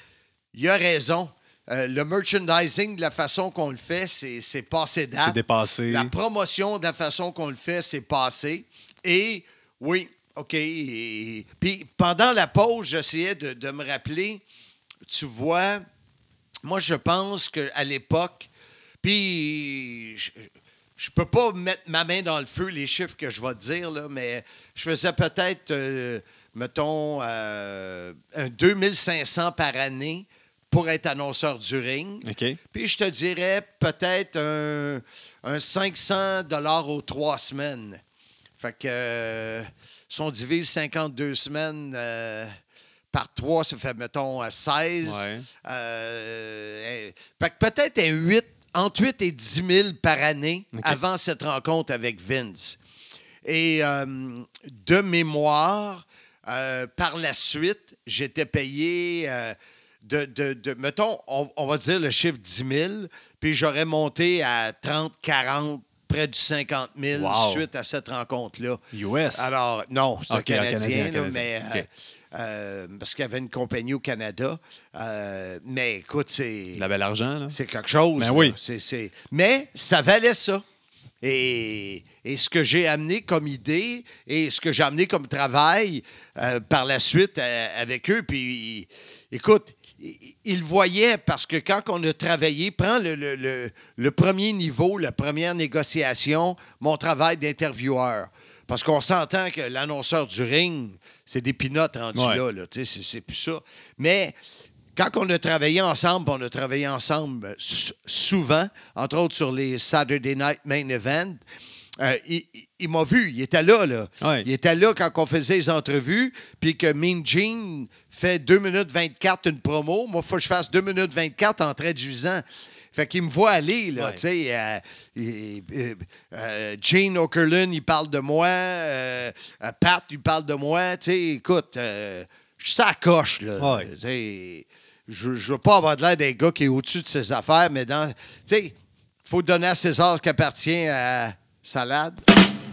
il a raison. Euh, le merchandising, de la façon qu'on le fait, c'est c'est passé date. C'est dépassé. La promotion de la façon qu'on le fait, c'est passé. Et oui, OK. puis pendant la pause, j'essayais de, de me rappeler, tu vois, moi, je pense qu'à l'époque, puis je, je peux pas mettre ma main dans le feu, les chiffres que je vais te dire, là, mais je faisais peut-être, euh, mettons, euh, un 2500 par année pour être annonceur du ring. OK. Puis je te dirais peut-être un, un 500 dollars aux trois semaines. Fait que euh, si on divise 52 semaines euh, par trois, ça fait, mettons, à 16. Ouais. Euh, fait que peut-être un 8, entre 8 et 10 000 par année avant cette rencontre avec Vince. Et euh, de mémoire, euh, par la suite, j'étais payé euh, de, de- de- mettons, on, on va dire le chiffre 10 000, puis j'aurais monté à 30, 40, près du 50 000 Wow. suite à cette rencontre-là. US. Alors, non, c'est un Ok, un Canadien, Canadien, un là, Canadien. mais euh, euh, parce qu'il y avait une compagnie au Canada. Euh, mais écoute, c'est. Il avait l'argent, là. C'est quelque chose. Ben oui. Mais ça valait ça. Et, et ce que j'ai amené comme idée et ce que j'ai amené comme travail euh, par la suite avec eux, puis écoute, le voyaient parce que quand on a travaillé, prends le, le- le- le premier niveau, la première négociation, mon travail d'intervieweur. Parce qu'on s'entend que l'annonceur du ring, c'est des pinottes rendus Ouais. là. là. Tu sais, c'est, plus ça. Mais quand on a travaillé ensemble, on a travaillé ensemble euh, souvent, entre autres sur les Saturday Night Main Event. Euh, il, m'a vu, il était là, là. Ouais. Il était là quand on faisait les entrevues, puis que Mean Gene fait 2 minutes 24 une promo. Moi, il faut que je fasse 2 minutes 24 en traduisant. Fait qu'il me voit aller, là, Ouais. tu sais. euh, euh, euh, Gene Okerlund, il parle de moi. Pat, il parle de moi. Tu sais, écoute, je suis à la coche, là. Ouais. Je, je veux pas avoir de l'air d'un gars qui est au-dessus de ses affaires, mais dans. Tu sais, il faut donner à César ce qui appartient à Salade.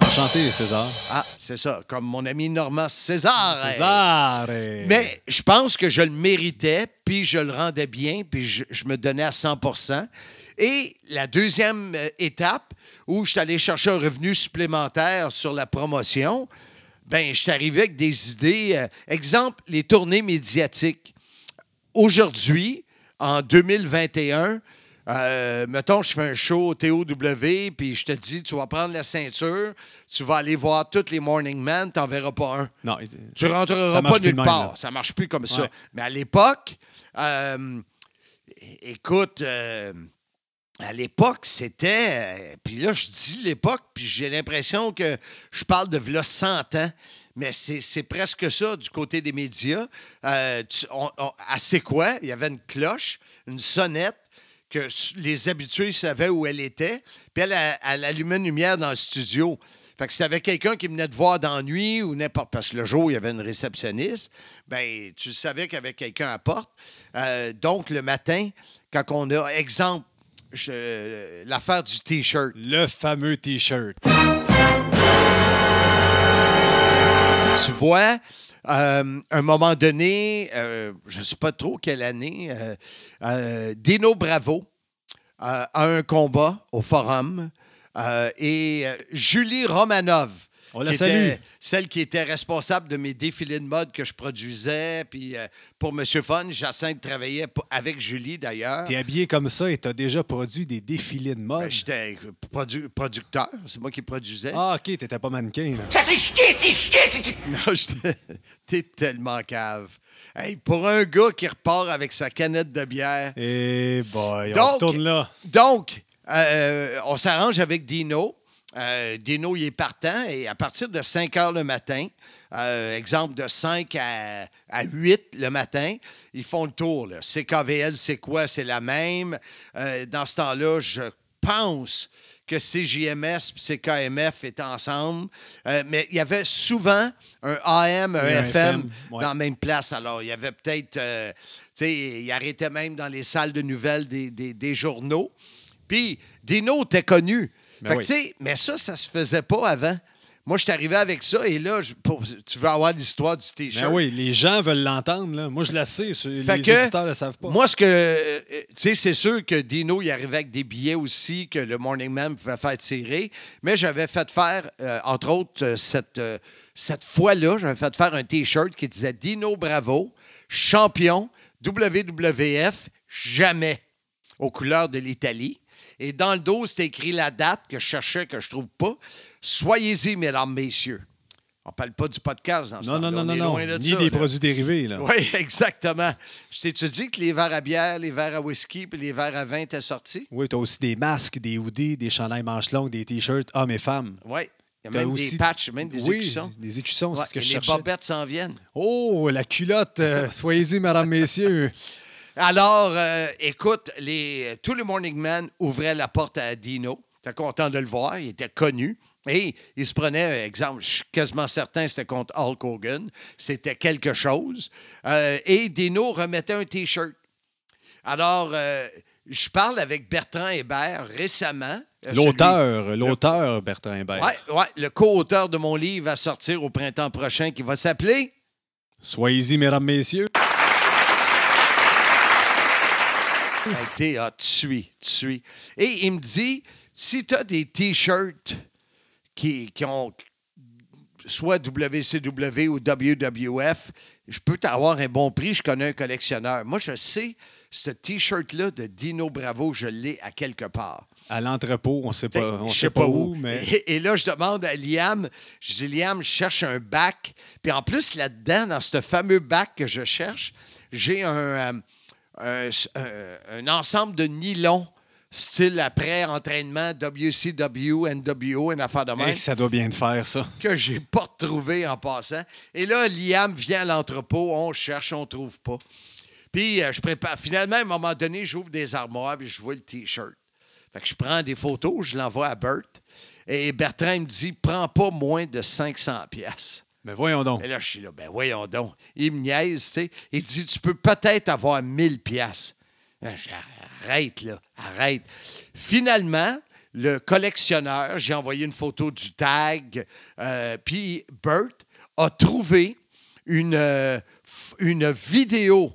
Enchanté, César. Ah, c'est ça, comme mon ami Normand César. César! eh. Mais je pense que je le méritais, puis je le rendais bien, puis je, je me donnais à 100% Et la deuxième euh, étape, où je suis allé chercher un revenu supplémentaire sur la promotion, ben je suis arrivé avec des idées. euh, exemple, les tournées médiatiques. Aujourd'hui, en 2021, euh, mettons, je fais un show au TOW, puis je te dis, tu vas prendre la ceinture, tu vas aller voir tous les Morning Men, tu n'en verras pas un. Non, Tu rentreras pas nulle même, part. là. Ça marche plus comme ça. Mais à l'époque, euh, écoute, euh, à l'époque, c'était. puis là, je dis l'époque, puis j'ai l'impression que je parle de v'là 100 ans. Mais c'est c'est presque ça du côté des médias. Tu- on- on- à C'est quoi? Il y avait une cloche, une sonnette, que les habitués savaient où elle était. Puis elle, elle, elle allumait une lumière dans le studio. Fait que si t'avais quelqu'un qui venait te voir dans la nuit ou n'importe... Parce que le jour, il y avait une réceptionniste, ben tu savais qu'il y avait quelqu'un à la porte. Euh, donc, le matin, quand on a... Exemple, je- l'affaire du T-shirt. Le fameux T-shirt. Tu vois, euh, un moment donné, euh, je ne sais pas trop quelle année, euh, Dino Bravo a un combat au Forum et Julie Romanov, On la qui salue. était celle qui était responsable de mes défilés de mode que je produisais, puis euh, pour Monsieur Fun, Jacinthe travaillait avec Julie d'ailleurs. T'es habillé comme ça et t'as déjà produit des défilés de mode? Ben, J'étais produ- producteur, c'est moi qui produisais. ah, OK, t'étais pas mannequin. Là. Ça c'est chier, c'est chier, c'est chier. Non, *laughs* j'étais- t'es tellement cave. Hey, pour un gars qui repart avec sa canette de bière. Et boy, on Donc- retourne là. Donc, euh, on s'arrange avec Dino. Euh, Dino, il est partant et à partir de 5 heures le matin, euh, exemple de 5 à, à 8 le matin, ils font le tour. Là. CKVL, c'est quoi? C'est la même. Euh, dans ce temps-là, je pense que CJMS et CKMF étaient ensemble. Euh, mais il y avait souvent un AM, un FM, FM, ouais. dans la même place. Alors, il y avait peut-être... euh, tu sais, il arrêtait même dans les salles de nouvelles des, des- des journaux. Puis, Dino était connu. Ben Fait que, tu sais, mais ça, ça se faisait pas avant. Moi, je suis arrivé avec ça et là, je- pour- tu veux avoir l'histoire du T-shirt? Ben oui, les gens veulent l'entendre. Là. Moi, je la sais. Fait les que, auditeurs ne le savent pas. Moi, ce que. euh, Tu sais, c'est sûr que Dino, il arrivait avec des billets aussi que le Morning Man pouvait faire tirer. Mais j'avais fait faire, euh, entre autres, euh, cette, cette fois-là, j'avais fait faire un T-shirt qui disait Dino Bravo, champion, WWF, jamais, aux couleurs de l'Italie. Et dans le dos, c'était écrit la date que je cherchais, que je trouve pas. Soyez-y, mesdames, messieurs. On parle pas du podcast dans ce non, non, temps-là. non, On non, non. de Ni ça, des là. produits dérivés. Là. Oui, *laughs* exactement. Je t'ai-tu dit que les verres à bière, les verres à whisky puis les verres à vin étaient sortis? Oui, tu as aussi des masques, des hoodies, des chandails manches longues, des t-shirts hommes et femmes. Oui. Il y a même aussi- des patchs, même des oui, écussons. des écussons, Ouais, c'est ce que et je les cherchais. bobettes s'en viennent. Oh, la culotte. euh, Soyez-y, mesdames, messieurs. *laughs* Alors, euh, écoute, les, tous les Morning Men ouvraient la porte à Dino. J'étais content de le voir. Il était connu. Et il se prenait, exemple, je suis quasiment certain que c'était contre Hulk Hogan. C'était quelque chose. Euh, et Dino remettait un T-shirt. Alors, euh, je parle avec Bertrand Hébert récemment. L'auteur, l'auteur Bertrand Hébert. Oui, ouais, le co-auteur de mon livre va sortir au printemps prochain qui va s'appeler Soyez-y, mesdames, messieurs. Hey, t'es hot, tu suis, tu suis. Et il me dit si tu as des T-shirts qui, qui ont soit WCW ou WWF, je peux t'avoir un bon prix, je connais un collectionneur. Moi, je sais, ce T-shirt-là de Dino Bravo, je l'ai à quelque part. À l'entrepôt, on sait pas, on sait pas où, mais Et, et là, je demande à Liam, je dis, Liam, je cherche un bac. Puis en plus, là-dedans, dans ce fameux bac que je cherche, j'ai un, euh, un, un- ensemble de nylon, style après-entraînement, WCW, NWO, une affaire de Eh, même que ça doit bien te faire, ça. que j'ai pas retrouvé en passant. Et là, Liam vient à l'entrepôt, on cherche, on trouve pas. Puis euh, je prépare. Finalement, à un moment donné, j'ouvre des armoires et je vois le T-shirt. Fait que je prends des photos, je l'envoie à Bert. Et Bertrand me dit Prends pas moins de 500 pièces. Mais voyons donc. Et là, je suis là, ben voyons donc. Il me niaise, tu sais. Il dit Tu peux peut-être avoir 1000 pièces. Arrête, là, arrête. Finalement, le collectionneur, j'ai envoyé une photo du tag, euh, puis Bert a trouvé une, euh, une vidéo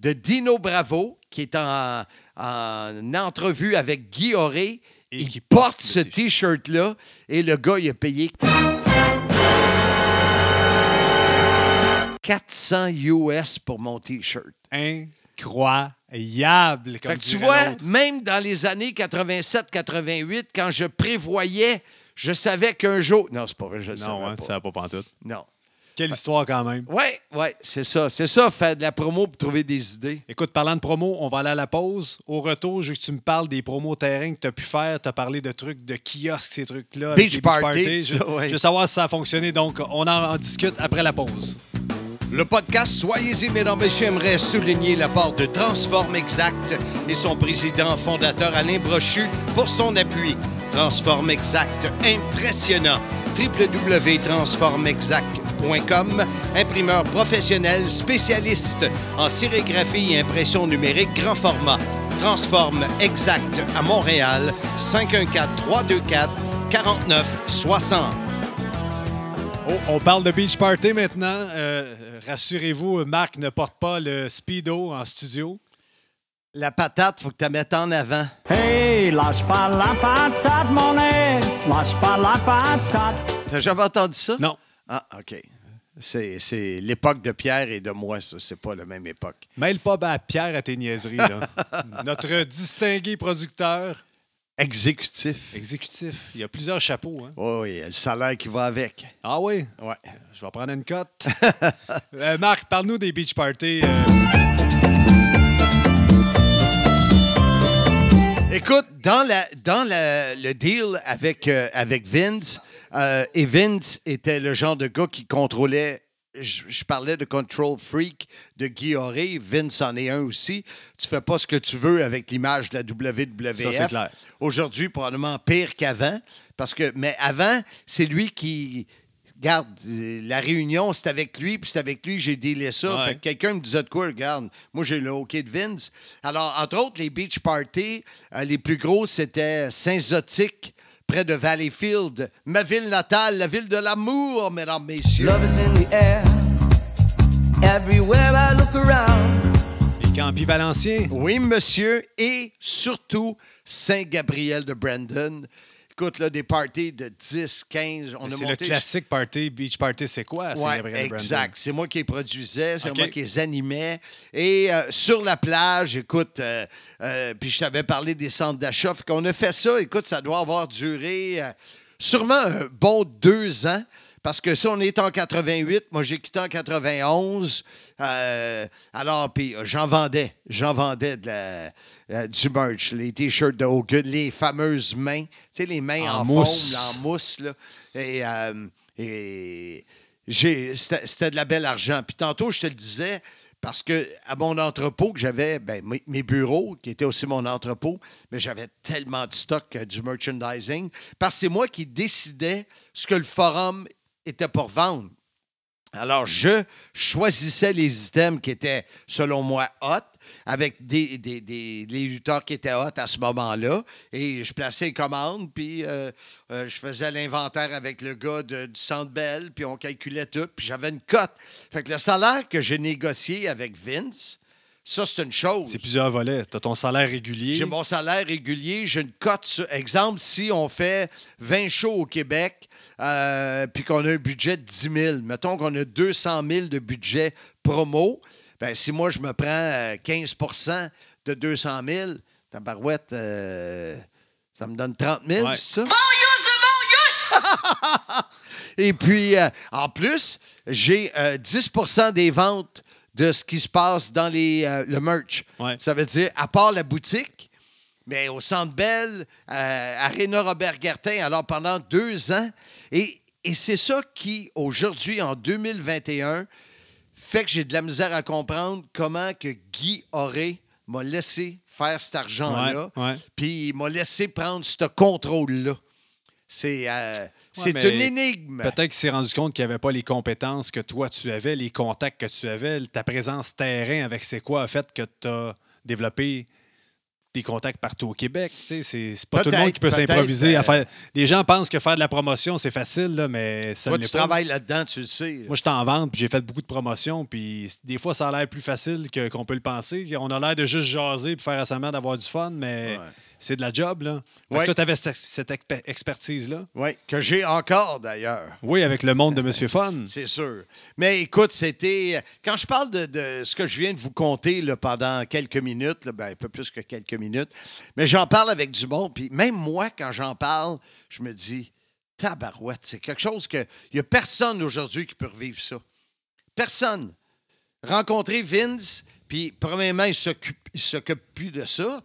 de Dino Bravo qui est en, en entrevue avec Guy Auré Et et qui porte porte ce T-shirt-là. Et le gars, il a payé 400 US pour mon T-shirt. Incroyable. Comme Fait que tu vois, même dans les années 87-88, quand je prévoyais, je savais qu'un jour. Non, c'est pas vrai, je le savais Non, hein, pas. ça va pas pantoute. Non. Quelle histoire quand même. Oui, oui, c'est ça. C'est ça, faire de la promo pour trouver des idées. Écoute, parlant de promo, on va aller à la pause. Au retour, je veux que tu me parles des promos terrain que tu as pu faire. Tu as parlé de trucs de kiosques, ces trucs-là. Beach les party, Je, ça, ouais. je veux savoir si ça a fonctionné. Donc, on en, en discute après la pause. Le podcast Soyez-y, mesdames, messieurs, aimerait souligner l'apport de Transform Exact et son président fondateur Alain Brochu pour son appui. Transform Exact, impressionnant. www.transformexact.com, imprimeur professionnel spécialiste en sérigraphie et impression numérique grand format. Transform Exact à Montréal, 514-324-4960. Oh, on parle de beach party maintenant. Euh, Rassurez-vous, Marc ne porte pas le speedo en studio. La patate, faut que tu la mettes en avant. Hey, lâche pas la patate, mon nez. Lâche pas la patate. T'as jamais entendu ça? Non. Ah, OK. C'est, c'est l'époque de Pierre et de moi, ça. C'est pas la même époque. Mêle pas à Pierre à tes niaiseries. Là. *laughs* Notre distingué producteur Exécutif. exécutif. Il y a plusieurs chapeaux. Hein? Oui, oui, il y a le salaire qui va avec. Ah oui? Ouais. Je vais prendre une cote. *laughs* Euh, Marc, parle-nous des beach parties. euh, Écoute, dans, la, dans la- le deal avec, euh, avec Vince, et Vince était le genre de gars qui contrôlait. Je, je parlais de Control Freak de Guy Auré. Vince en est un aussi. Tu fais pas ce que tu veux avec l'image de la WWF. Ça, c'est clair. Aujourd'hui, probablement pire qu'avant. Parce que, mais avant, c'est lui qui. Regarde, euh, la réunion, c'est avec lui, puis c'est avec lui que j'ai dealé ça. Ouais. Fait que quelqu'un me disait de quoi, regarde, moi j'ai le hockey de Vince. Alors, entre autres, les beach parties, euh, les plus gros, c'était Saint-Zotique, près de Valleyfield, ma ville natale, la ville de l'amour, mesdames, messieurs. Love is in the air. Everywhere I look around. les campis valenciens. Oui, monsieur, et surtout Saint-Gabriel de Brandon. Écoute, là, des parties de 10, 15, on a C'est le monté... classique party. Beach party, c'est quoi? Ouais, exact. C'est moi qui les produisais, c'est moi qui les animais. Et euh, sur la plage, écoute, euh, euh, puis je t'avais parlé des centres d'achat. Qu'on a fait ça, écoute, ça doit avoir duré sûrement un bon deux ans. Parce que ça, on est en 88. Moi, j'ai quitté en 91. Euh, alors, puis euh, j'en vendais. J'en vendais de la- euh, du merch. Les T-shirts de Hogan, les fameuses mains. Tu sais, les mains En en, mousse. là, en mousse. Là. Et, euh, c'était de la belle argent. Puis tantôt, je te le disais, parce que à mon entrepôt que j'avais, ben, mes, mes bureaux, qui étaient aussi mon entrepôt, mais j'avais tellement de stock euh, du merchandising, parce que c'est moi qui décidais ce que le forum était pour vendre. Alors, je choisissais les items qui étaient, selon moi, hot, avec des, des, des- les lutteurs qui étaient hot à ce moment-là. Et je plaçais les commandes, puis euh, euh, je faisais l'inventaire avec le gars de- du Centre Bell, puis on calculait tout, puis j'avais une cote. Fait que le salaire que j'ai négocié avec Vince, ça, c'est une chose. C'est plusieurs volets. Tu as ton salaire régulier. J'ai mon salaire régulier, j'ai une cote. sur- Exemple, si on fait 20 shows au Québec, euh, puis qu'on a un budget de 10 000, mettons qu'on a 200 000 de budget promo, ben, si moi, je me prends euh, 15% de 200 000, tabarouette, euh, ça me donne 30 000, Ouais. c'est ça? *laughs* Et puis, euh, en plus, j'ai euh, 10% des ventes de ce qui se passe dans les, euh, le merch. Ouais. Ça veut dire, à part la boutique, mais au Centre Bell, euh, Arena Robert Guertin, alors pendant deux ans. Et, et c'est ça qui, aujourd'hui, en 2021, fait que j'ai de la misère à comprendre comment que Guy Auré m'a laissé faire cet argent-là. Puis il m'a laissé prendre ce contrôle-là. C'est euh, une énigme. Peut-être qu'il s'est rendu compte qu'il n'y avait pas les compétences que toi tu avais, les contacts que tu avais, ta présence terrain avec c'est quoi a fait que tu as développé des contacts partout au Québec. Tu sais, C'est c'est pas tout le monde qui peut peut-être, s'improviser à euh, faire. Les gens pensent que faire de la promotion, c'est facile, là, mais ça Toi, tu pas. travailles là-dedans, tu le sais. Moi, je suis en vente, puis j'ai fait beaucoup de promotions, puis des fois, ça a l'air plus facile que- qu'on peut le penser. On a l'air de juste jaser puis faire à sa main d'avoir du fun, mais Ouais. C'est de la job, là. Fait que Ouais. toi, tu avais cette, cette expe- expertise-là. Oui, que j'ai encore d'ailleurs. Oui, avec le monde de Monsieur Fun. *laughs* C'est sûr. Mais écoute, c'était. Quand je parle de, de ce que je viens de vous conter là, pendant quelques minutes, là, ben, un peu plus que quelques minutes, mais j'en parle avec du monde. Puis même moi, quand j'en parle, je me dis, tabarouette, c'est quelque chose que. Il n'y a personne aujourd'hui qui peut revivre ça. Personne. Rencontrer Vince, puis premièrement, il s'occupe, il s'occupe plus de ça.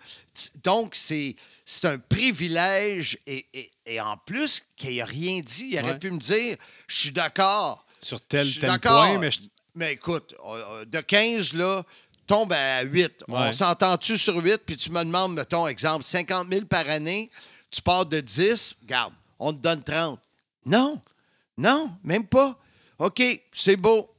Donc, c'est, c'est un privilège. Et, et- et en plus, qu'il n'ait rien dit, il aurait Ouais. pu me dire, je suis d'accord. Sur tel, tel point, mais je- Mais écoute, euh, de 15, là, tombe à 8. On Ouais. s'entend-tu sur 8, puis tu me demandes, mettons, exemple, 50 000 par année, tu pars de 10, garde, on te donne 30. Non, non, même pas. OK, c'est beau.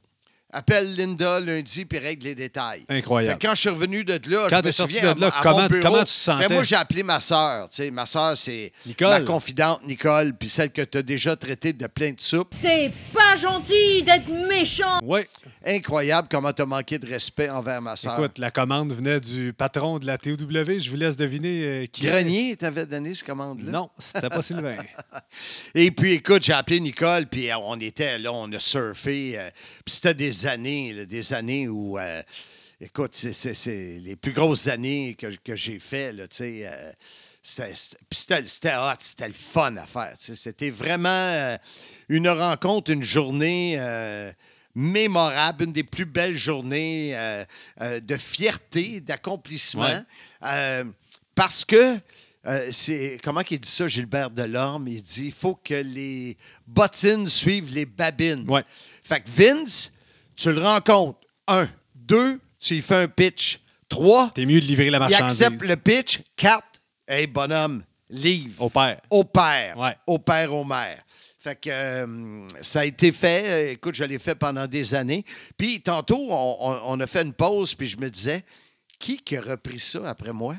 Appelle Linda lundi puis règle les détails. Incroyable. Fait que quand je suis revenu de là, Quand je me sorti souviens, de là, à mon- à comment- mon bureau, comment tu te sentais? ben, moi, j'ai appelé ma sœur. Tu sais, ma sœur, c'est Nicole. ma confidente, Nicole, puis celle que tu as déjà traitée de plein de soupes. C'est pas gentil d'être méchant. Oui. Incroyable comment tu as manqué de respect envers ma sœur. Écoute, la commande venait du patron de la TOW. Je vous laisse deviner euh, qui. Grenier t'avait donné cette commande-là? Non, c'était pas Sylvain. *laughs* Et puis, écoute, j'ai appelé Nicole, puis euh, on était là, on a surfé. euh, puis c'était des années, là, des années où, euh, écoute, c'est- les plus grosses années que, que j'ai fait, tu sais. euh, c'était- hot, c'était le fun à faire. C'était vraiment euh, une rencontre, une journée euh, mémorable, une des plus belles journées euh, de fierté, d'accomplissement. Ouais. Parce que, c'est comment qu'il dit ça, Gilbert Delorme? Il dit il faut que les bottines suivent les babines. Ouais. Fait que Vince, tu le rencontres. Un. Deux, tu lui fais un pitch. Trois, T'es mieux de livrer la il marchandise. accepte le pitch. Quatre, hey, bonhomme, livre. Au père. Au père. Ouais. Au père, au mère. Fait que euh, ça a été fait. Euh, Écoute, je l'ai fait pendant des années. Puis tantôt, on, on- on a fait une pause, puis je me disais, qui qui a repris ça après moi?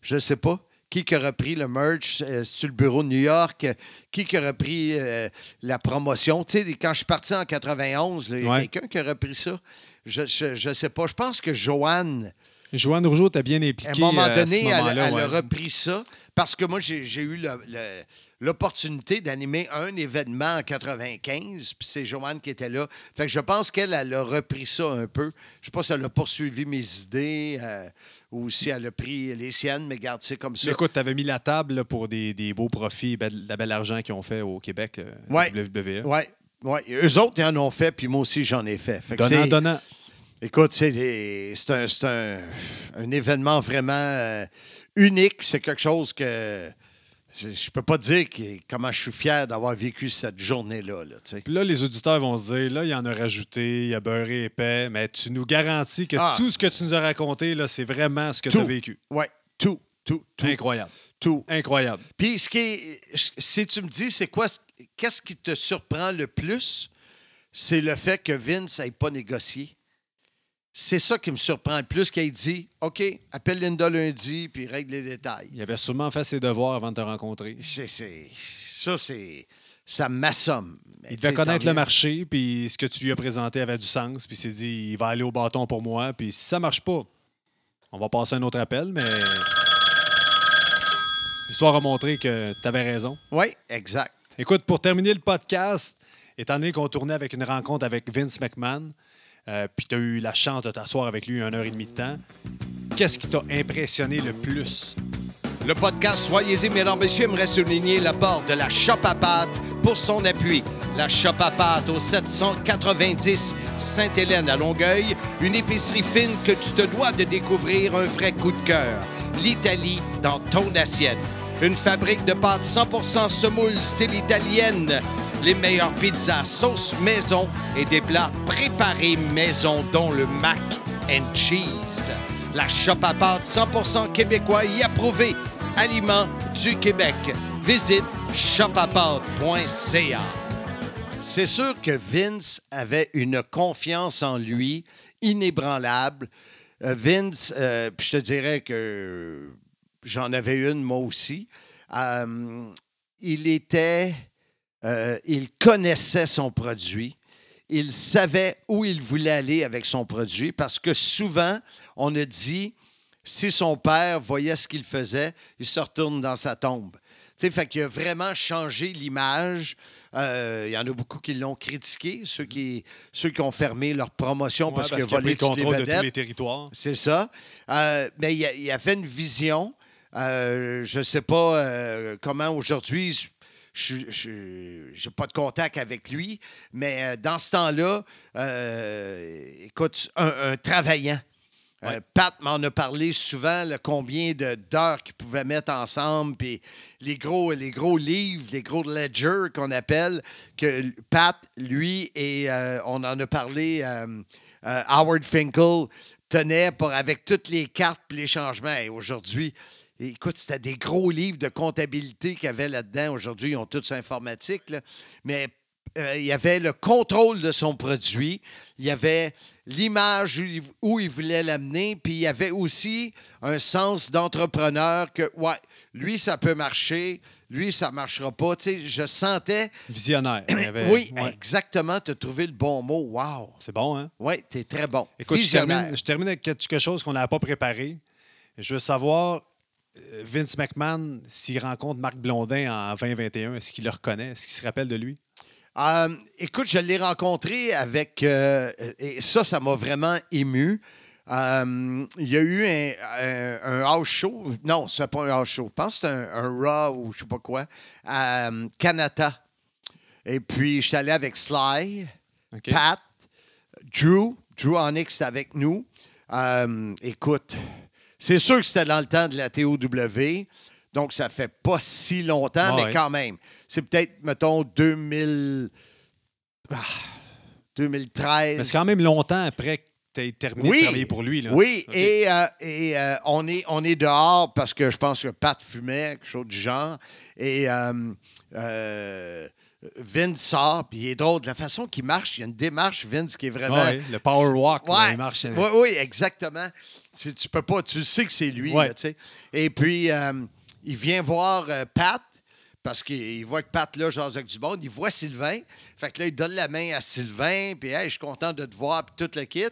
Je ne sais pas. Qui qui a repris le merch? Euh, C'est-tu le bureau de New York? Qui qui a repris euh, la promotion? Tu sais, quand je suis parti en 91, là, il y a Ouais. quelqu'un qui a repris ça. Je ne sais pas. Je pense que Joanne, Joanne Rougeau t'a bien impliqué. à un moment euh, à ce donné, elle, a repris ça parce que moi, j'ai j'ai eu le- le- l'opportunité d'animer un événement en 95, puis c'est Joanne qui était là. Fait que je pense qu'elle, elle a repris ça un peu. Je sais pas si elle a poursuivi mes idées euh, ou si elle a pris les siennes, mais garde, c'est comme ça. Mais écoute, t'avais mis la table là, pour des, des beaux profits, bel- la bel argent qu'ils ont fait au Québec, euh, Ouais. WWE. Oui, ouais. Eux autres, ils en ont fait, puis moi aussi, j'en ai fait. Donnant, donnant. Écoute, c'est un, un- un événement vraiment euh, unique. C'est quelque chose que je ne peux pas dire que- comment je suis fier d'avoir vécu cette journée-là. Là. Puis là, les auditeurs vont se dire, là, il en a rajouté, il a beurré épais, mais tu nous garantis que Ah. tout ce que tu nous as raconté, là, c'est vraiment ce que tu as vécu. Oui, tout, tout, tout. Incroyable. tout. Incroyable. Puis, ce qui est- si tu me dis, c'est quoi, qu'est-ce qui te surprend le plus, c'est le fait que Vince n'ait pas négocié? C'est ça qui me surprend le plus, qu'il dit OK, appelle Linda lundi, puis règle les détails. Il avait sûrement fait ses devoirs avant de te rencontrer. C'est, c'est- ça, c'est. Ça m'assomme. Il devait connaître le marché, puis ce que tu lui as présenté avait du sens, puis il s'est dit, il va aller au bâton pour moi, puis si ça marche pas, on va passer un autre appel, mais l'histoire a montré que tu avais raison. Oui, exact. Écoute, pour terminer le podcast, étant donné qu'on tournait avec une rencontre avec Vince McMahon, euh, puis tu as eu la chance de t'asseoir avec lui une heure et demie de temps, qu'est-ce qui t'a impressionné le plus? Le podcast Soyez-y, mesdames, messieurs, aimerait souligner l'apport de la Shop à pâte pour son appui. La Shop à pâte au 790 Sainte-Hélène à Longueuil, une épicerie fine que tu te dois de découvrir un vrai coup de cœur. L'Italie dans ton assiette. Une fabrique de pâtes 100% semoule style italienne. Les meilleures pizzas sauce maison et des plats préparés maison, dont le mac and cheese. La Shop à pâte 100% québécois y approuvé. Aliments du Québec. Visite shopapâte.ca. C'est sûr que Vince avait une confiance en lui inébranlable. Euh, Vince, euh, puis je te dirais que j'en avais une moi aussi. Euh, il était, euh, il connaissait son produit. Il savait où il voulait aller avec son produit parce que souvent, on a dit, si son père voyait ce qu'il faisait, il se retourne dans sa tombe. Tu sais, fait qu'il a vraiment changé l'image. Euh, Il y en a beaucoup qui l'ont critiqué, ceux qui, ceux qui ont fermé leur promotion Ouais, parce, parce qu'il a volé toutes les contrôle de tous les territoires. C'est ça. Euh, mais il y, avait une vision. Euh, je ne sais pas comment aujourd'hui, je n'ai pas de contact avec lui, mais euh, dans ce temps-là, euh, écoute, un, un travaillant. Euh, Pat m'en a parlé souvent, le combien d'heures qu'ils pouvaient mettre ensemble, puis les gros, les gros livres, les gros ledgers qu'on appelle, que Pat, lui, et euh, on en a parlé, euh, Howard Finkel tenait pour, avec toutes les cartes et les changements. Et aujourd'hui, écoute, c'était des gros livres de comptabilité qu'il y avait là-dedans. Aujourd'hui, ils ont tous informatique, là. mais euh, il y avait le contrôle de son produit, il y avait l'image où il- voulait l'amener, puis il y avait aussi un sens d'entrepreneur que, ouais, lui, ça peut marcher, lui, ça ne marchera pas. Tu sais, je sentais. Visionnaire. Avait- oui, ouais. exactement, tu as trouvé le bon mot. Wow! C'est bon, hein? Oui, tu es très bon. Écoute, je termine, je termine avec quelque chose qu'on n'avait pas préparé. Je veux savoir, Vince McMahon, s'il rencontre Marc Blondin en 2021, est-ce qu'il le reconnaît? Est-ce qu'il se rappelle de lui? Euh, écoute, je l'ai rencontré avec. euh, et ça, ça m'a vraiment ému. Euh, il y a eu un, un- un house show. Non, c'est pas un house show. Je pense que c'est un, un Raw ou je sais pas quoi. À euh, Canada. Et puis, je suis allé avec Sly? Pat, Drew. Drew Onyx était avec nous. Euh, écoute, c'est sûr que c'était dans le temps de la TOW. Donc, ça fait pas si longtemps, Ah mais quand même. C'est peut-être, mettons, 2000, ah, 2013. Mais c'est quand même longtemps après que tu aies terminé de travailler pour lui. Là. Oui, et, euh, et, euh, on, est, on est dehors parce que je pense que Pat fumait, quelque chose du genre. Et euh, Vince sort, puis il est drôle. De la façon qu'il marche, il y a une démarche, Vince, qui est vraiment. Ouais, le power walk, là, Ouais, il marche. Oui, oui, exactement. Tu, tu peux pas, tu sais que c'est lui, Ouais. là. Et puis, euh, il vient voir euh, Pat. Parce qu'il voit que Pat, là, jase avec du monde. Il voit Sylvain. Fait que là, il donne la main à Sylvain. Puis, hey, je suis content de te voir. Puis, tout le kit.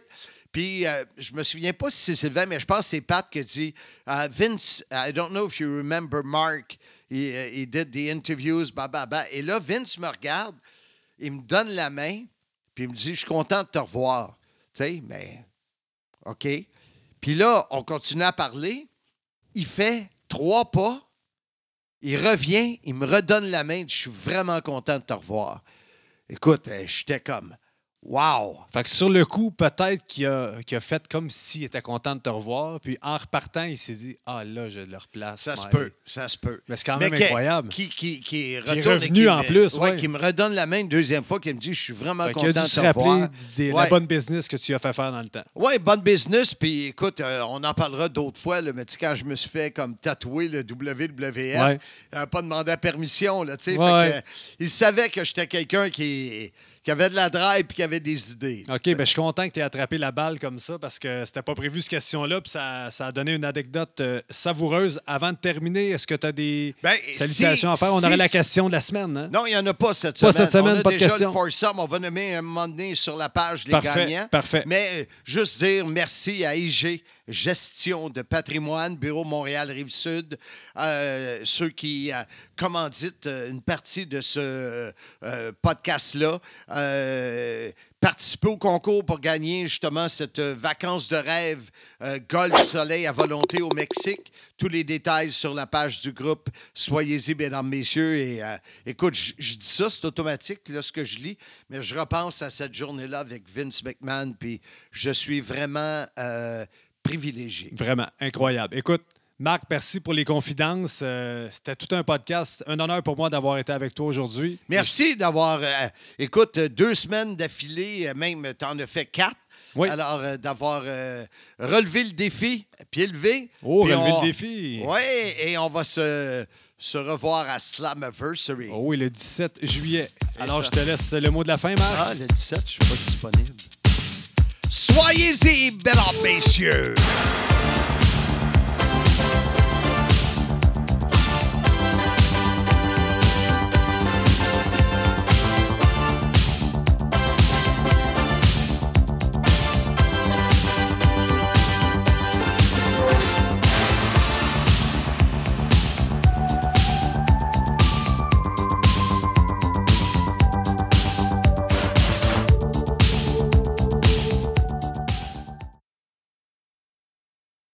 Puis, euh, je me souviens pas si c'est Sylvain, mais je pense que c'est Pat qui dit uh, Vince, I don't know if you remember Mark. He, uh, he did the interviews, bah, bah, bah. Et là, Vince me regarde. Il me donne la main. Puis, il me dit Je suis content de te revoir. Tu sais, mais. OK. Puis là, on continue à parler. Il fait trois pas. Il revient, il me redonne la main. Je suis vraiment content de te revoir. Écoute, euh, j'étais comme, wow! Fait que sur le coup, peut-être qu'il a, fait comme s'il était content de te revoir. Puis en repartant, il s'est dit Ah là, je le replace. Ça se peut, ça se peut. Mais c'est quand même incroyable. Qui, qui, qui, est revenu en me- plus, ouais. qui me redonne la main une deuxième fois, qui me dit Je suis vraiment Fait content de te rappeler revoir. de Ouais. la bonne business que tu as fait faire dans le temps. Oui, bonne business. Puis écoute, euh, on en parlera d'autres fois. Là, mais tu sais, quand je me suis fait comme tatouer le WWF, Ouais. il n'a pas demandé la permission. Là, Fait que, euh, il savait que j'étais quelqu'un qui, qui avait de la drive et qui avait des idées. OK, ben, je suis content que tu aies attrapé la balle comme ça parce que c'était pas prévu cette question-là, puis ça, ça a donné une anecdote euh, savoureuse. Avant de terminer, est-ce que tu as des Ben, salutations si- à faire? On si- aurait la question de la semaine, hein? Non, il n'y en a pas cette Pas semaine. cette semaine, on a pas de question. le foursome. On va nommer un moment donné sur la page les Parfait, gagnants. parfait. Mais euh, juste dire merci à IG Gestion de patrimoine, Bureau Montréal-Rive-Sud, euh, ceux qui euh, commanditent une partie de ce euh, podcast-là. Euh, participer au concours pour gagner justement cette euh, vacance de rêve euh, Golf Soleil à volonté au Mexique. Tous les détails sur la page du groupe. Soyez-y, mesdames, messieurs. Et euh, écoute, je dis ça, c'est automatique lorsque je lis, mais je repense à cette journée-là avec Vince McMahon, puis je suis vraiment privilégié. Vraiment, incroyable. Écoute, Marc, merci pour les confidences. Euh, C'était tout un podcast. Un honneur pour moi d'avoir été avec toi aujourd'hui. Merci d'avoir, euh, écoute, deux semaines d'affilée, euh, même, tu en as fait quatre. Oui. Alors, euh, d'avoir euh, relevé le défi, pied levé. Oh, on- le défi. Oui, et on va se, se revoir à Slammiversary. Oh oui, le 17 juillet. Alors, ça. je te laisse le mot de la fin, Marc. Ah, le 17, je ne suis pas disponible. Soyez-y, mesdames, messieurs!